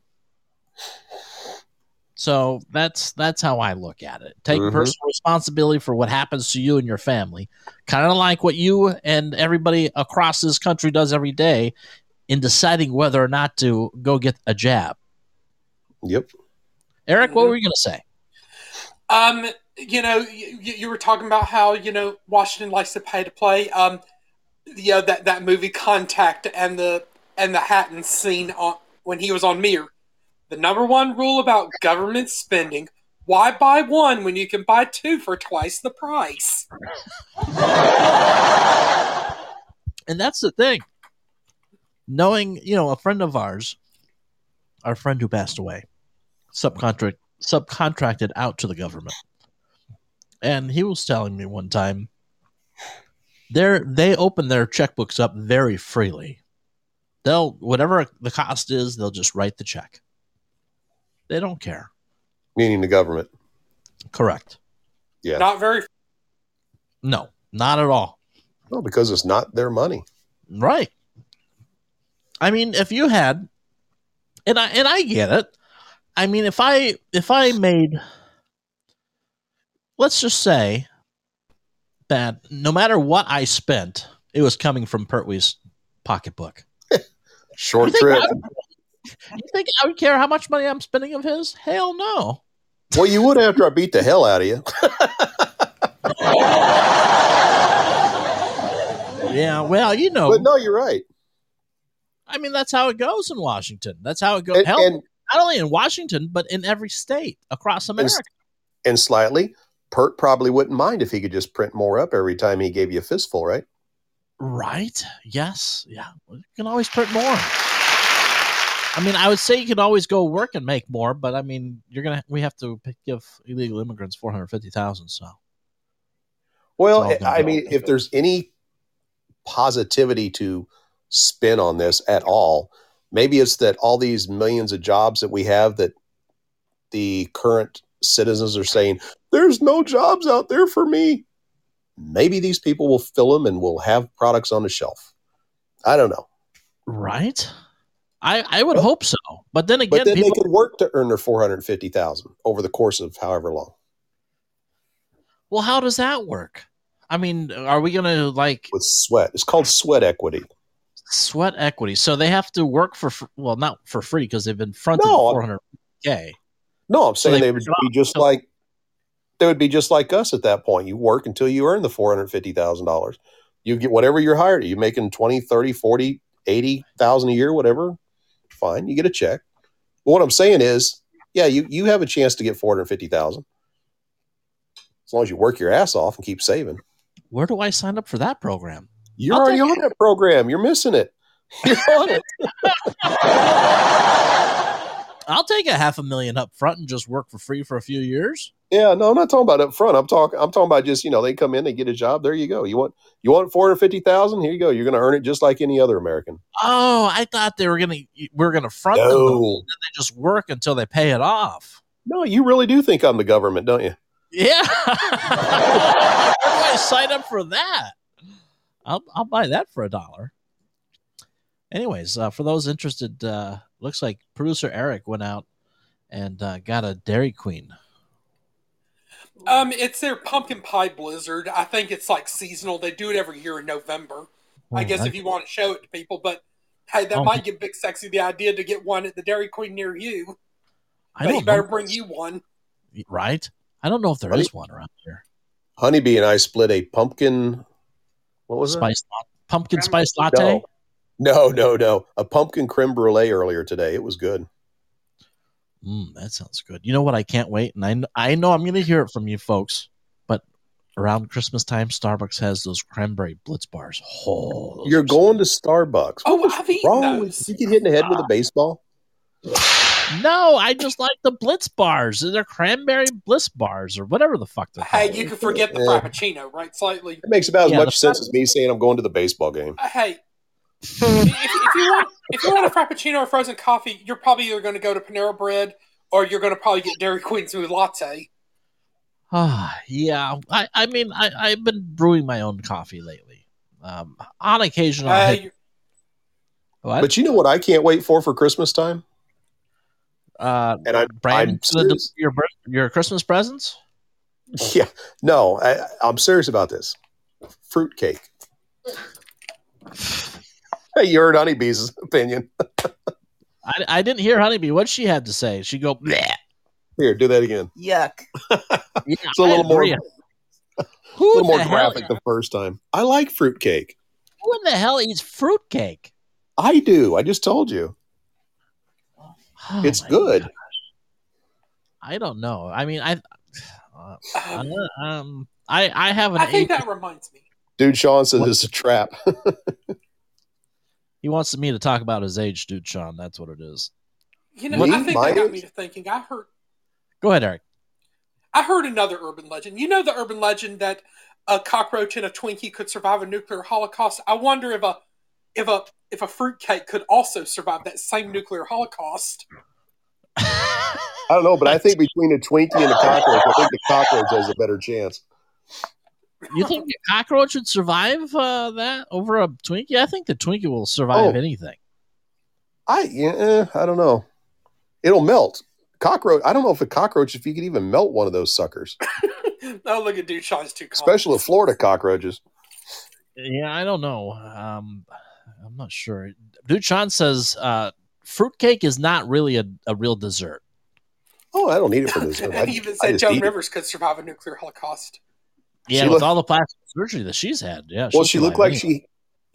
So that's that's how I look at it. Take Mhm. personal responsibility for what happens to you and your family. Kind of like what you and everybody across this country does every day in deciding whether or not to go get a jab. yep Eric, what were you going to say? Um, you know, you, you were talking about how you know Washington likes to pay to play. Um, you know that that movie Contact and the and the Hadden scene on when he was on Mir. The number one rule about government spending: why buy one when you can buy two for twice the price? And that's the thing. Knowing, you know, a friend of ours, our friend who passed away, subcontract subcontracted out to the government. And he was telling me one time they they open their checkbooks up very freely. They'll whatever the cost is, they'll just write the check. They don't care. meaning the government Correct. Yeah. Not very. No, not at all. Well, because it's not their money. Right. I mean, if you had, and I and I get it. I mean, if I if I made, let's just say that no matter what I spent, it was coming from Pertwee's pocketbook. Short You trip. I- You think I would care how much money I'm spending of his? Hell no. Well, you would after I beat the hell out of you. Yeah, well, you know, But no, you're right. I mean that's how it goes in Washington. That's how it goes. And, Hell, and, not only in Washington, but in every state across America. and slightly, Pert probably wouldn't mind if he could just print more up every time he gave you a fistful, right? Right. Yes. Yeah. You can always print more. I mean, I would say you could always go work and make more, but I mean, you're gonna we have to give illegal immigrants four hundred fifty thousand. So Well, It's all gonna I mean, if there's any positivity to spin on this at all, maybe it's that all these millions of jobs that we have that the current citizens are saying, there's no jobs out there for me. Maybe these people will fill them and we'll have products on the shelf. I don't know. right. I I would Well, hope so, but then again, But then people. they could work to earn their 450000 over the course of however long well, how does that work? I mean, are we gonna like with sweat. It's called sweat equity. Sweat equity? So they have to work for well, not for free because they've been fronted No, four hundred k. No, I'm saying they they would be just like they would be just like us at that point. You work until you earn the $450,000. You get whatever you're hired. You're making 20, 30, 40, 80,000 a year, whatever. Fine. You get a check. But what I'm saying is, yeah, you, you have a chance to get 450,000 as long as you work your ass off and keep saving. Where do I sign up for that program? You're I'll already take on that program. You're missing it. You're on it. I'll take a half a million up front and just work for free for a few years. Yeah, no, I'm not talking about up front. I'm talking. I'm talking about just you know they come in, they get a job. There you go. You want you want four hundred fifty thousand? Here you go. You're going to earn it just like any other American. Oh, I thought they were gonna we are gonna front them, and then they just work until they pay it off. No, you really do think I'm the government, don't you? Yeah. Where do I sign up for that? I'll I'll buy that for a dollar. Anyways, uh, for those interested, uh, looks like producer Eric went out and uh, got a Dairy Queen. Um, it's their pumpkin pie blizzard. I think it's like seasonal. They do it every year in November. I Oh, guess I- if you want to show it to people, but hey, that Oh. might give Big Sexy the idea to get one at the Dairy Queen near you. I But he better bring you one. right? I don't know if there Right. is one around here. Honeybee and I split a pumpkin. What was Spice lat- pumpkin Creme- spice latte. No, no, no, no. A pumpkin creme brulee earlier today. It was good. Mm, that sounds good. You know what? I can't wait, and I I know I'm going to hear it from you folks. But around Christmas time, Starbucks has those cranberry blitz bars. Oh, You're are so going to Starbucks. Oh, I've eaten wrong those. you? Get hit in the head with a baseball. No, I just like the Blitz bars. They're cranberry Blitz bars or whatever the fuck they're Hey, called. you can forget the Yeah. Frappuccino, right? Slightly. It makes about as Yeah, much the sense as me saying I'm going to the baseball game. Uh, hey, if, if you want if you want a Frappuccino or frozen coffee, you're probably either going to go to Panera Bread or you're going to probably get Dairy Queen smooth latte. Ah, yeah. I, I mean, I, I've been brewing my own coffee lately. Um, on occasion, Uh, hit, what? But you know what I can't wait for for Christmas time? Uh, And I, Brandon, I'm gonna do serious. your your Christmas presents. Yeah, no, I, I'm serious about this. Fruitcake. Hey, you heard Honeybee's opinion. I, I didn't hear Honeybee. What she had to say? She go. Bleh. Here, do that again. Yuck. Yeah, It's a I little more, agree. a little more the hell? graphic the first time. I like fruitcake. Who in the hell eats fruitcake? I do. I just told you. Oh it's good. gosh. I don't know. I mean, I. Uh, um, um, I I have an I think eight. that reminds me. Dude, Sean says it's a trap. He wants me to talk about his age, dude. Sean, that's what it is. You know, Me? I think My that got age? me to thinking. I heard Go ahead, Eric. I heard another urban legend. You know the urban legend that a cockroach and a Twinkie could survive a nuclear holocaust. I wonder if a if a if a fruitcake could also survive that same nuclear holocaust. I don't know, but I think between a Twinkie and a cockroach, I think the cockroach has a better chance. You think a cockroach would survive uh, that over a Twinkie? I think the Twinkie will survive Oh. anything. I yeah, I don't know. It'll melt. Cockroach. I don't know if a cockroach, if you could even melt one of those suckers, oh, look at dude Sean's too calm. especially the Florida cockroaches. Yeah, I don't know. Um, I'm not sure. Dude, Sean says uh, fruitcake is not really a, a real dessert. Oh, I don't need it for dessert. I, and he even said just Joan eat it. Rivers could survive a nuclear holocaust. Yeah, She with look- all the plastic surgery that she's had. Yeah. Well, she'll looked like anything. she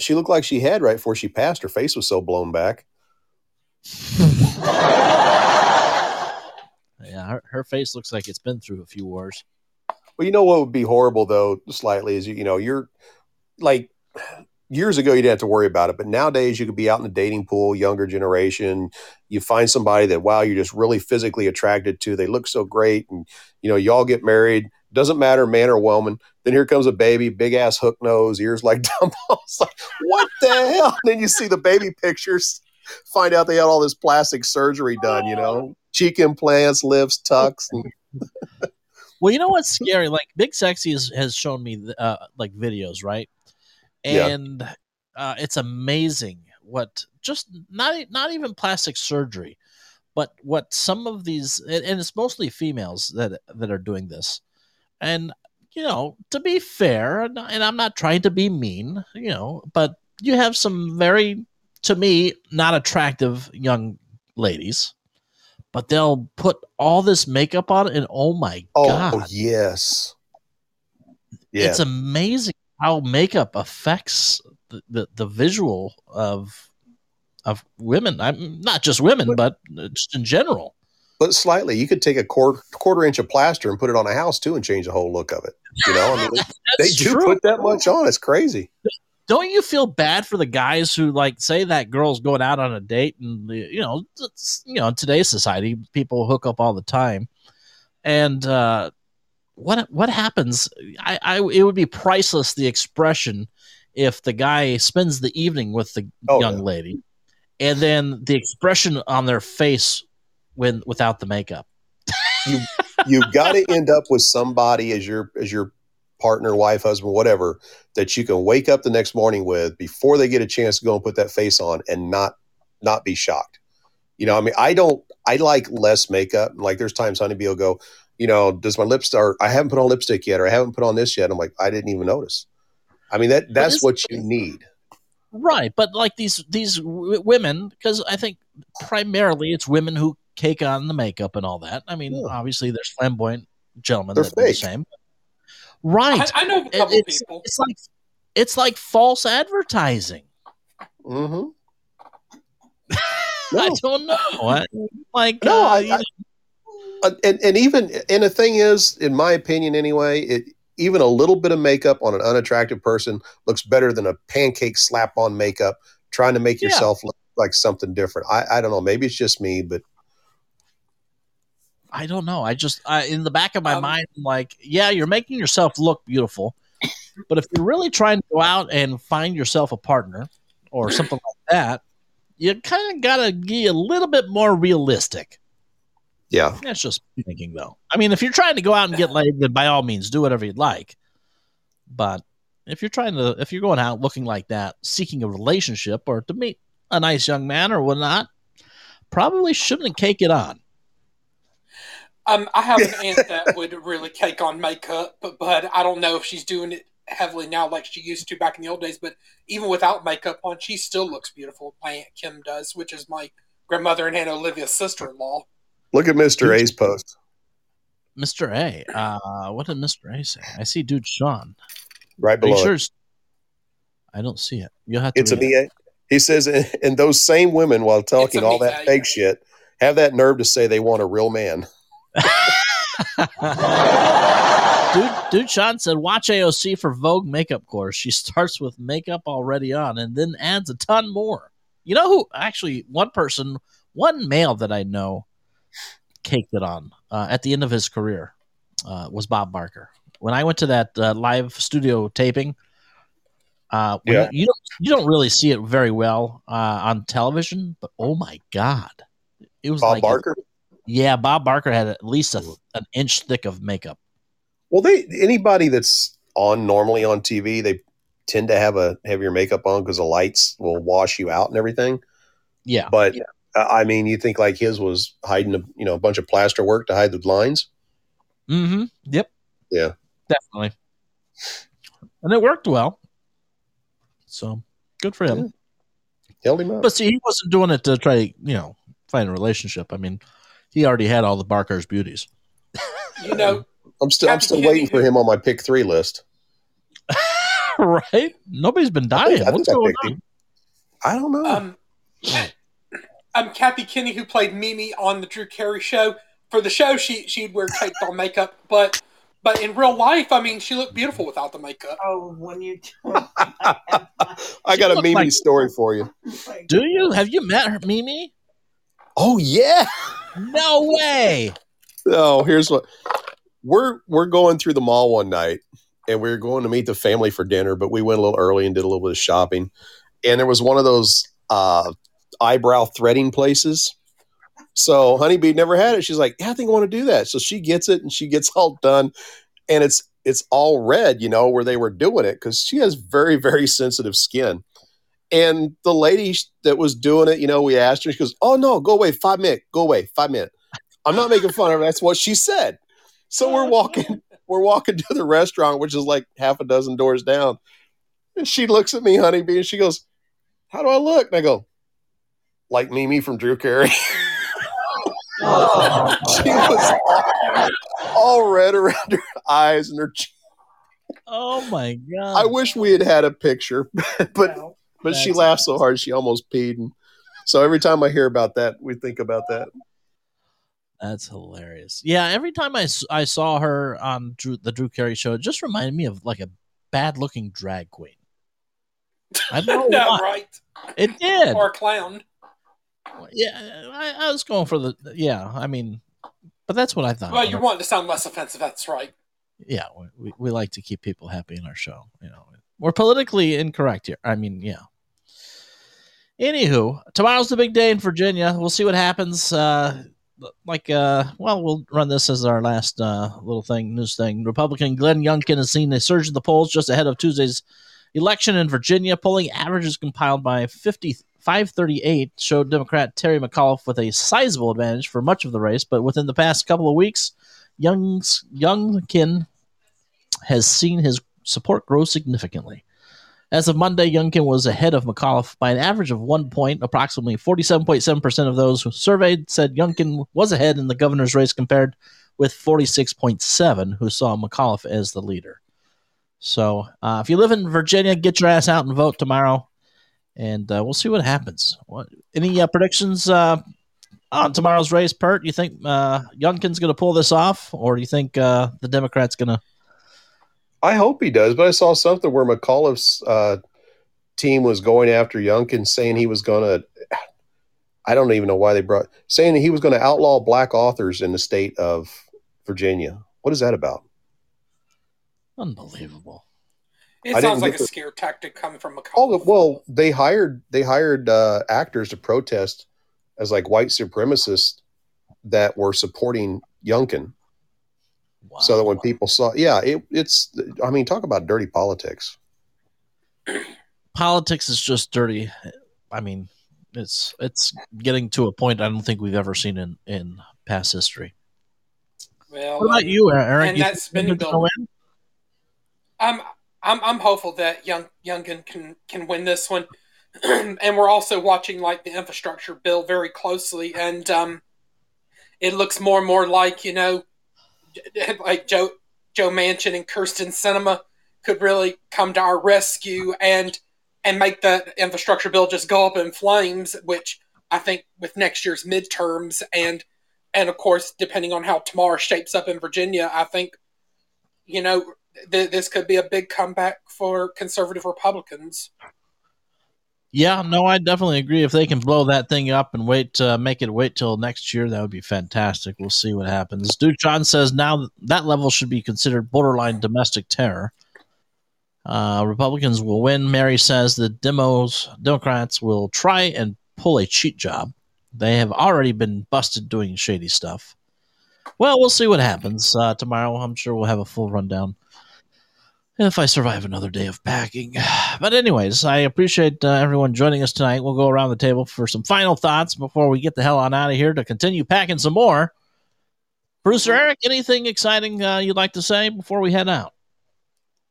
she looked like she had right before she passed. Her face was so blown back. Yeah, her, her face looks like it's been through a few wars. Well, you know what would be horrible though, slightly is you, you know you're like years ago you didn't have to worry about it, but nowadays you could be out in the dating pool, younger generation. You find somebody that wow, you're just really physically attracted to. They look so great, and you know y'all get married. Doesn't matter man or woman. Then here comes a baby, big ass hook nose, ears like dumbbells. like, what the hell? And then you see the baby pictures. Find out they had all this plastic surgery done. You know, cheek implants, lips, tucks. And, Well, you know what's scary? Like Big Sexy has, has shown me uh, like videos, right? Yeah. And uh, it's amazing what just not not even plastic surgery, but what some of these and, it's mostly females that that are doing this. And you know, to be fair, and, and I'm not trying to be mean, you know, but you have some very to me not attractive young ladies but they'll put all this makeup on it, and oh my Oh, god, yes. Yeah. it's amazing how makeup affects the, the, the visual of of women. I'm not just women, but just in general. but slightly. You could take a quarter quarter inch of plaster and put it on a house too, and change the whole look of it. You know, I mean, they, do true. put that much on. It's crazy. Don't you feel bad for the guys who like say that girl's going out on a date and you know, it's, you know, in today's society, people hook up all the time, and uh, what what happens? I, I it would be priceless the expression if the guy spends the evening with the Oh, young yeah. lady, and then the expression on their face when without the makeup. You you got to end up with somebody as your as your partner, wife, husband, whatever, that you can wake up the next morning with before they get a chance to go and put that face on and not not be shocked. You know, I mean, I don't. I like less makeup. Like, there's times Honeybee will go, you know, does my lips start? I haven't put on lipstick yet, or I haven't put on this yet. I'm like, I didn't even notice. I mean, that that's what you need. Right, but like these these w- women, because I think primarily it's women who cake on the makeup and all that. I mean, Yeah. obviously there's flamboyant gentlemen They're that do the same. Right, I, I know a It- couple it's people. it's like it's like false advertising. Mm-hmm. I don't know. I, like No, uh, I- you I- know, Uh, and and even and the thing is, in my opinion, anyway, it even a little bit of makeup on an unattractive person looks better than a pancake slap on makeup trying to make Yeah. yourself look like something different. I, I don't know. Maybe it's just me, but I don't know. I just I, in the back of my Um, mind, I'm like, yeah, you're making yourself look beautiful, but if you're really trying to go out and find yourself a partner or something like that, you kind of gotta be a little bit more realistic. Yeah, That's just thinking, though. I mean, if you're trying to go out and get laid, then by all means, do whatever you'd like. But if you're trying to, if you're going out looking like that, seeking a relationship or to meet a nice young man or whatnot, probably shouldn't cake it on. Um, I have an aunt that would really cake on makeup, but, but I don't know if she's doing it heavily now like she used to back in the old days. But even without makeup on, she still looks beautiful. My aunt Kim does, which is my grandmother and Aunt Olivia's sister-in-law. Look at Mister A's post. Mr. A. Uh, what did Mr. A say? I see dude Sean. right Are you below. sure? it. I don't see it. You'll have to. It's a read it. me. He says, and those same women, while talking all that fake yeah. shit, have that nerve to say they want a real man. dude, dude Sean said, watch AOC for Vogue makeup course. She starts with makeup already on and then adds a ton more. You know who? Actually, one person, one male that I know caked it on uh, at the end of his career uh, was Bob Barker. When I went to that uh, live studio taping, uh, Yeah. you, you don't you don't really see it very well uh, on television, but oh my god, it was Bob like Barker. yeah, Bob Barker had at least a, an inch thick of makeup. Well, they anybody that's on normally on TV, they tend to have a heavier makeup on because the lights will wash you out and everything. Yeah, But uh, I mean, you think like his was hiding a you know a bunch of plaster work to hide the lines. Mm-hmm. Yep. Yeah. Definitely. And it worked well. So good for him. Held him up. But see, he wasn't doing it to try to, you know, find a relationship. I mean, he already had all the Barker's beauties. You know, I'm still I'm still waiting for him on my pick three list. right? Nobody's been I dying. think, I, What's think I going on? I don't know. um, um, Kathy Kinney, who played Mimi on the Drew Carey show. For the show, she she'd wear caked on makeup, but but in real life, I mean, she looked beautiful without the makeup. Oh, when you I got a Mimi like- story for you. Do you? Have you met her, Mimi? Oh yeah. No way. Oh, here's what we're we're going through the mall one night and we were going to meet the family for dinner, but we went a little early and did a little bit of shopping. And there was one of those uh, eyebrow threading places. So Honeybee never had it. She's like, Yeah, I think I want to do that. So she gets it and she gets all done. And it's it's all red, you know, where they were doing it because she has very, very sensitive skin. And the lady that was doing it, you know, we asked her, she goes, Oh no, go away, five minutes, go away, five minutes. I'm not making fun of her. That's what she said. So we're oh. walking, we're walking to the restaurant, which is like half a dozen doors down. And she looks at me, honeybee, and she goes, How do I look? And I go, like Mimi from Drew Carey. she oh. was all, all red around her eyes and her. Cheek. Oh my god! I wish we had had a picture, but but she That's laughed so hard she almost peed. And so every time I hear about that, we think about that. That's hilarious. Yeah, every time I, I saw her on Drew, the Drew Carey show, it just reminded me of like a bad looking drag queen. I don't know no, why. right? It did. Or a clown. Yeah, I, I was going for the. Yeah, I mean, but that's what I thought. Well, you're wanting to sound less offensive. That's right. yeah, we, we like to keep people happy in our show. You know, we're politically incorrect here. I mean, yeah. Anywho, tomorrow's the big day in Virginia. We'll see what happens. Uh, like, uh, well, we'll run this as our last uh, little thing, news thing. Republican Glenn Youngkin has seen a surge in the polls just ahead of Tuesday's election in Virginia. Polling averages compiled by 50, 538 showed Democrat Terry McAuliffe with a sizable advantage for much of the race, but within the past couple of weeks, Young's, Youngkin has seen his support grow significantly. As of Monday, Youngkin was ahead of McAuliffe by an average of one point. Approximately 47.7% of those who surveyed said Youngkin was ahead in the governor's race compared with 46.7 who saw McAuliffe as the leader. So, uh, if you live in Virginia, get your ass out and vote tomorrow, and uh, we'll see what happens. What, any uh, predictions uh, on tomorrow's race, Pert? You think uh, Youngkin's going to pull this off, or do you think uh, the Democrats going to? I hope he does, but I saw something where McAuliffe's uh, team was going after Youngkin, saying he was going to. I don't even know why they brought saying he was going to outlaw black authors in the state of Virginia. What is that about? Unbelievable. It I sounds like get a the- scare tactic coming from McCall. Oh well, they hired they hired uh, actors to protest as like white supremacists that were supporting Youngkin, Wow. so that when people saw, yeah, it, it's. I mean, talk about dirty politics. politics is just dirty. I mean, it's it's getting to a point I don't think we've ever seen in in past history. Well, What about um, you, Eric? and You that think spending they're gonna bill- win? I'm I'm hopeful that Young Youngkin can can win this one, and we're also watching like the infrastructure bill very closely, and um, it looks more and more like you know, like Joe Joe Manchin and Kyrsten Sinema could really come to our rescue and and make the infrastructure bill just go up in flames, which I think with next year's midterms and and of course depending on how tomorrow shapes up in Virginia, I think you know th- this could be a big comeback for conservative Republicans. Yeah, no, I definitely agree. If they can blow that thing up and wait, uh, make it wait till next year, that would be fantastic. We'll see what happens. Duke John says now that level should be considered borderline domestic terror. Uh, Republicans will win. Mary says the demos Democrats will try and pull a cheat job. They have already been busted doing shady stuff. Well, we'll see what happens uh, tomorrow. I'm sure we'll have a full rundown if I survive another day of packing. But, anyways, I appreciate uh, everyone joining us tonight. We'll go around the table for some final thoughts before we get the hell on out of here to continue packing some more. Bruce or Eric, anything exciting uh, you'd like to say before we head out?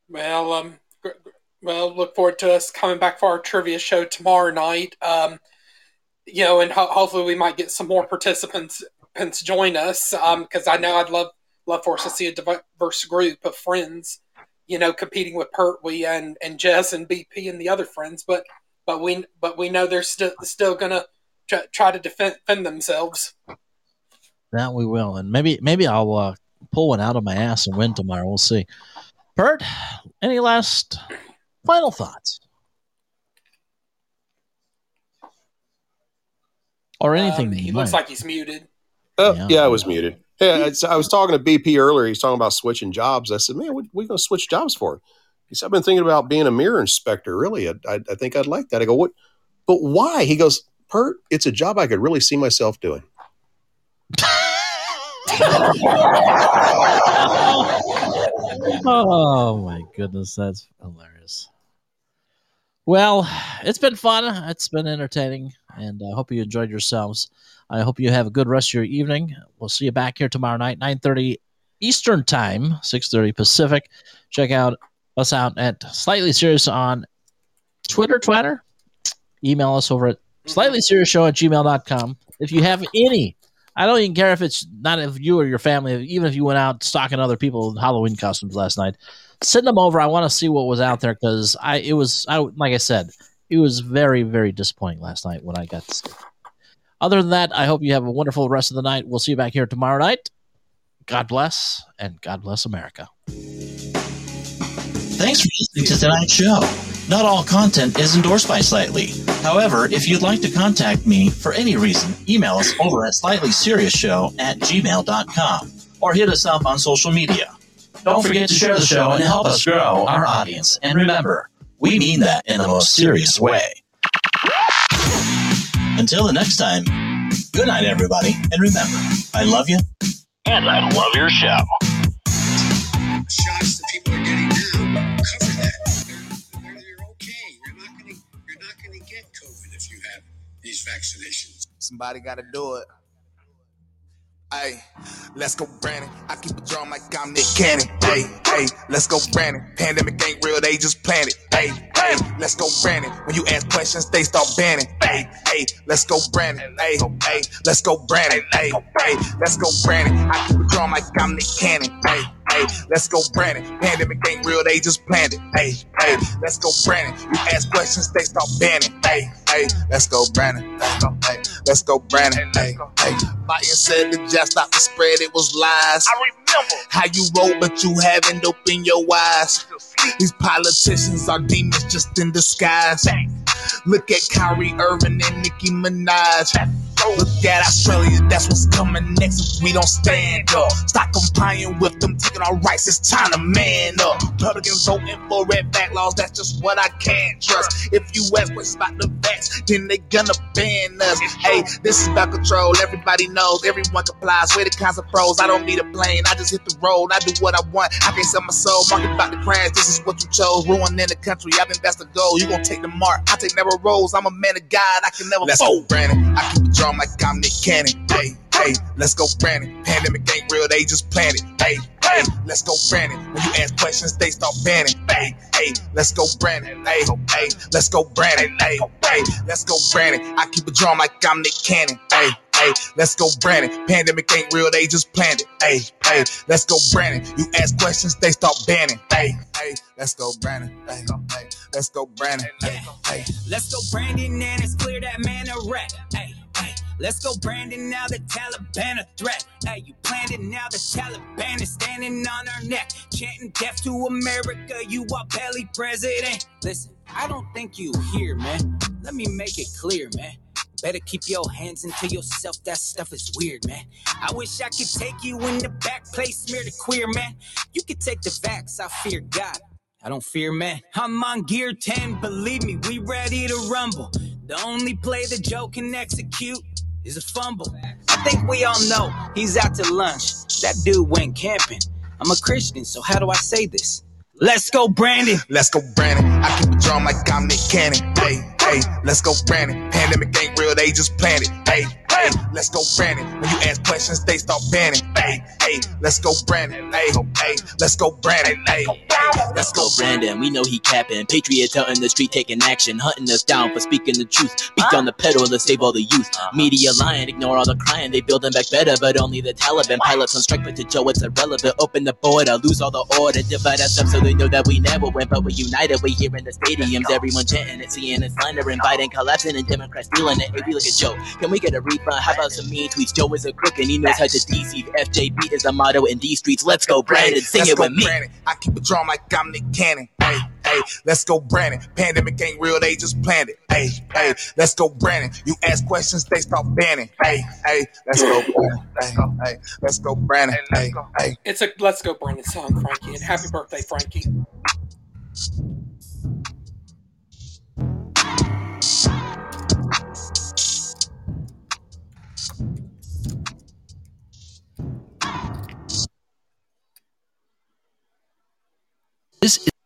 Well, um, gr- gr- well, look forward to us coming back for our trivia show tomorrow night. Um, you know, and ho- hopefully we might get some more participants join us. Um, because I know I'd love love for us to see a diverse group of friends. You know, competing with Pertwee and and Jess and BP and the other friends, but but we but we know they're still still gonna try, try to defend, defend themselves. That we will, and maybe maybe I'll uh, pull one out of my ass and win tomorrow. We'll see. Bert, any last final thoughts or anything? Um, he looks might- like he's muted. Oh, Yeah. yeah. I was muted. Yeah, it's, I was talking to BP earlier. He's talking about switching jobs. I said, "Man, what, what are you going to switch jobs for?" He said, "I've been thinking about being a mirror inspector. Really, I, I, I think I'd like that." I go, "What? But why?" He goes, "Pert, it's a job I could really see myself doing." oh my goodness, that's hilarious. Well, it's been fun. It's been entertaining, and I hope you enjoyed yourselves. I hope you have a good rest of your evening. We'll see you back here tomorrow night, nine thirty Eastern Time, six thirty Pacific. Check out us out at Slightly Serious on Twitter, Twitter. Email us over at slightly serious show at gmail.com. If you have any I don't even care if it's not if you or your family, even if you went out stalking other people in Halloween costumes last night. Send them over. I want to see what was out there because I it was I like I said it was very very disappointing last night when I got to see. Other than that, I hope you have a wonderful rest of the night. We'll see you back here tomorrow night. God bless and God bless America. Thanks for listening to tonight's show. Not all content is endorsed by Slightly. However, if you'd like to contact me for any reason, email us over at slightlyserioushow at gmail.com or hit us up on social media. Don't forget to share the show and help us grow our audience. And remember, we mean that in the most serious way. Until the next time, good night, everybody. And remember, I love you. And I love your show. shots that people are getting Somebody gotta do it. Hey, let's go, Brandon. I keep a drum like I'm Nick Cannon. Hey, hey, let's go, Brandon. Pandemic ain't real, they just planned it. Hey, hey, let's go, Brandon. When you ask questions, they start banning. Hey, hey, let's go, Brandon. Hey, hey, let's go, Brandon. Hey, hey, let's go, Brandon. I keep a drum like I'm Nick Cannon. Hey, hey, let's go, Brandon. Pandemic ain't real, they just planned it. Hey, hey, let's go, Brandon. You ask questions, they start banning. Hey, hey, let's go, Brandon. Let's go, hey, let's go, Brandon. Hey, hey. Biden said the just stop the spread, it was lies. I remember how you wrote, but you haven't opened your eyes. These politicians are demons just in disguise. Look at Kyrie Irving and Nicki Minaj. Look at Australia, that's what's coming next if we don't stand up. Stop complying with them taking our rights, it's time to man up. Republicans voting for red back laws, that's just what I can't trust. If you ask what's about the vax, then they gonna ban us. Hey, this is about control, everybody knows, everyone complies. We're the kinds of pros, I don't need a plane, I just hit the road, I do what I want. I can't sell my soul, market about to crash, this is what you chose. Ruining the country, I've been that's the goal. You gon' take the mark, I take never rolls, I'm a man of God, I can never Let's fold. Go, Brandon. I keep a drum like I'm Nick Cannon. Hey, hey, let's go, Brandon. Pandemic ain't real, they just planned it. Hey, hey, let's go, Brandon. When you ask questions, they start banning. Hey, hey, let's go, Brandon. Hey, hey, let's go, Brandon. Hey, hey, let's go, Brandon. I keep a drum like I'm Nick Cannon. Hey, hey, let's go, Brandon. Pandemic ain't real, they just planned it. Hey, hey, let's go, Brandon. You ask questions, they start banning. Hey, hey, let's go, Brandon. Hey, hey, let's go, Brandon. Hey, hey. Let's go, Brandon, and it's clear that man a. Hey, hey. Let's go, Brandon. Now the Taliban a threat. Hey, you planned it. Now the Taliban is standing on our neck, chanting death to America. You are belly president. Listen, I don't think you hear, man. Let me make it clear, man. Better keep your hands into yourself. That stuff is weird, man. I wish I could take you in the back place, smear the queer, man. You could take the vax. I fear God. I don't fear man. I'm on gear 10, believe me, we ready to rumble. The only play the Joe can execute is a fumble. I think we all know he's out to lunch. That dude went camping. I'm a Christian, so how do I say this? Let's go, Brandon. Let's go, Brandon. I keep a drum like I'm Nick Cannon. Hey, hey, let's go, Brandon. Pandemic ain't real, they just planned it. Hey, hey, let's go, Brandon. When you ask questions, they start banning. Hey, hey, let's go, Brandon. Hey, hey, let's go, Brandon. Hey, hey, let's go, Brandon. We know he capping. Patriots out in the street taking action, hunting us down for speaking the truth. Beat on the pedal to save all the youth. Uh-huh. Media lying, ignore all the crying. They building back better, but only the Taliban pilots on strike. But to Joe, it's irrelevant. Open the border, lose all the order, divide us up so they know that we never win. But we're united. We here in the stadiums, everyone chanting and seeing and slandering, Biden collapsing, and Democrats stealing it. Hey, we look at Joe. Can we get a refund? How about some mean tweets? Joe is a crook and he knows how to deceive. FJB is a motto in these streets. Let's go, Brandon. Sing let's it go, with me. Brandon. I keep a drum like I'm Nick Cannon. Hey, hey, let's go, Brandon. Pandemic ain't real, they just planned it. Hey, hey, let's go, Brandon. You ask questions, they start banning. Hey, hey, let's go, Brandon. Hey, hey, let's go, Brandon. Hey, hey. It's a Let's Go Brandon song, Frankie, and happy birthday, Frankie. This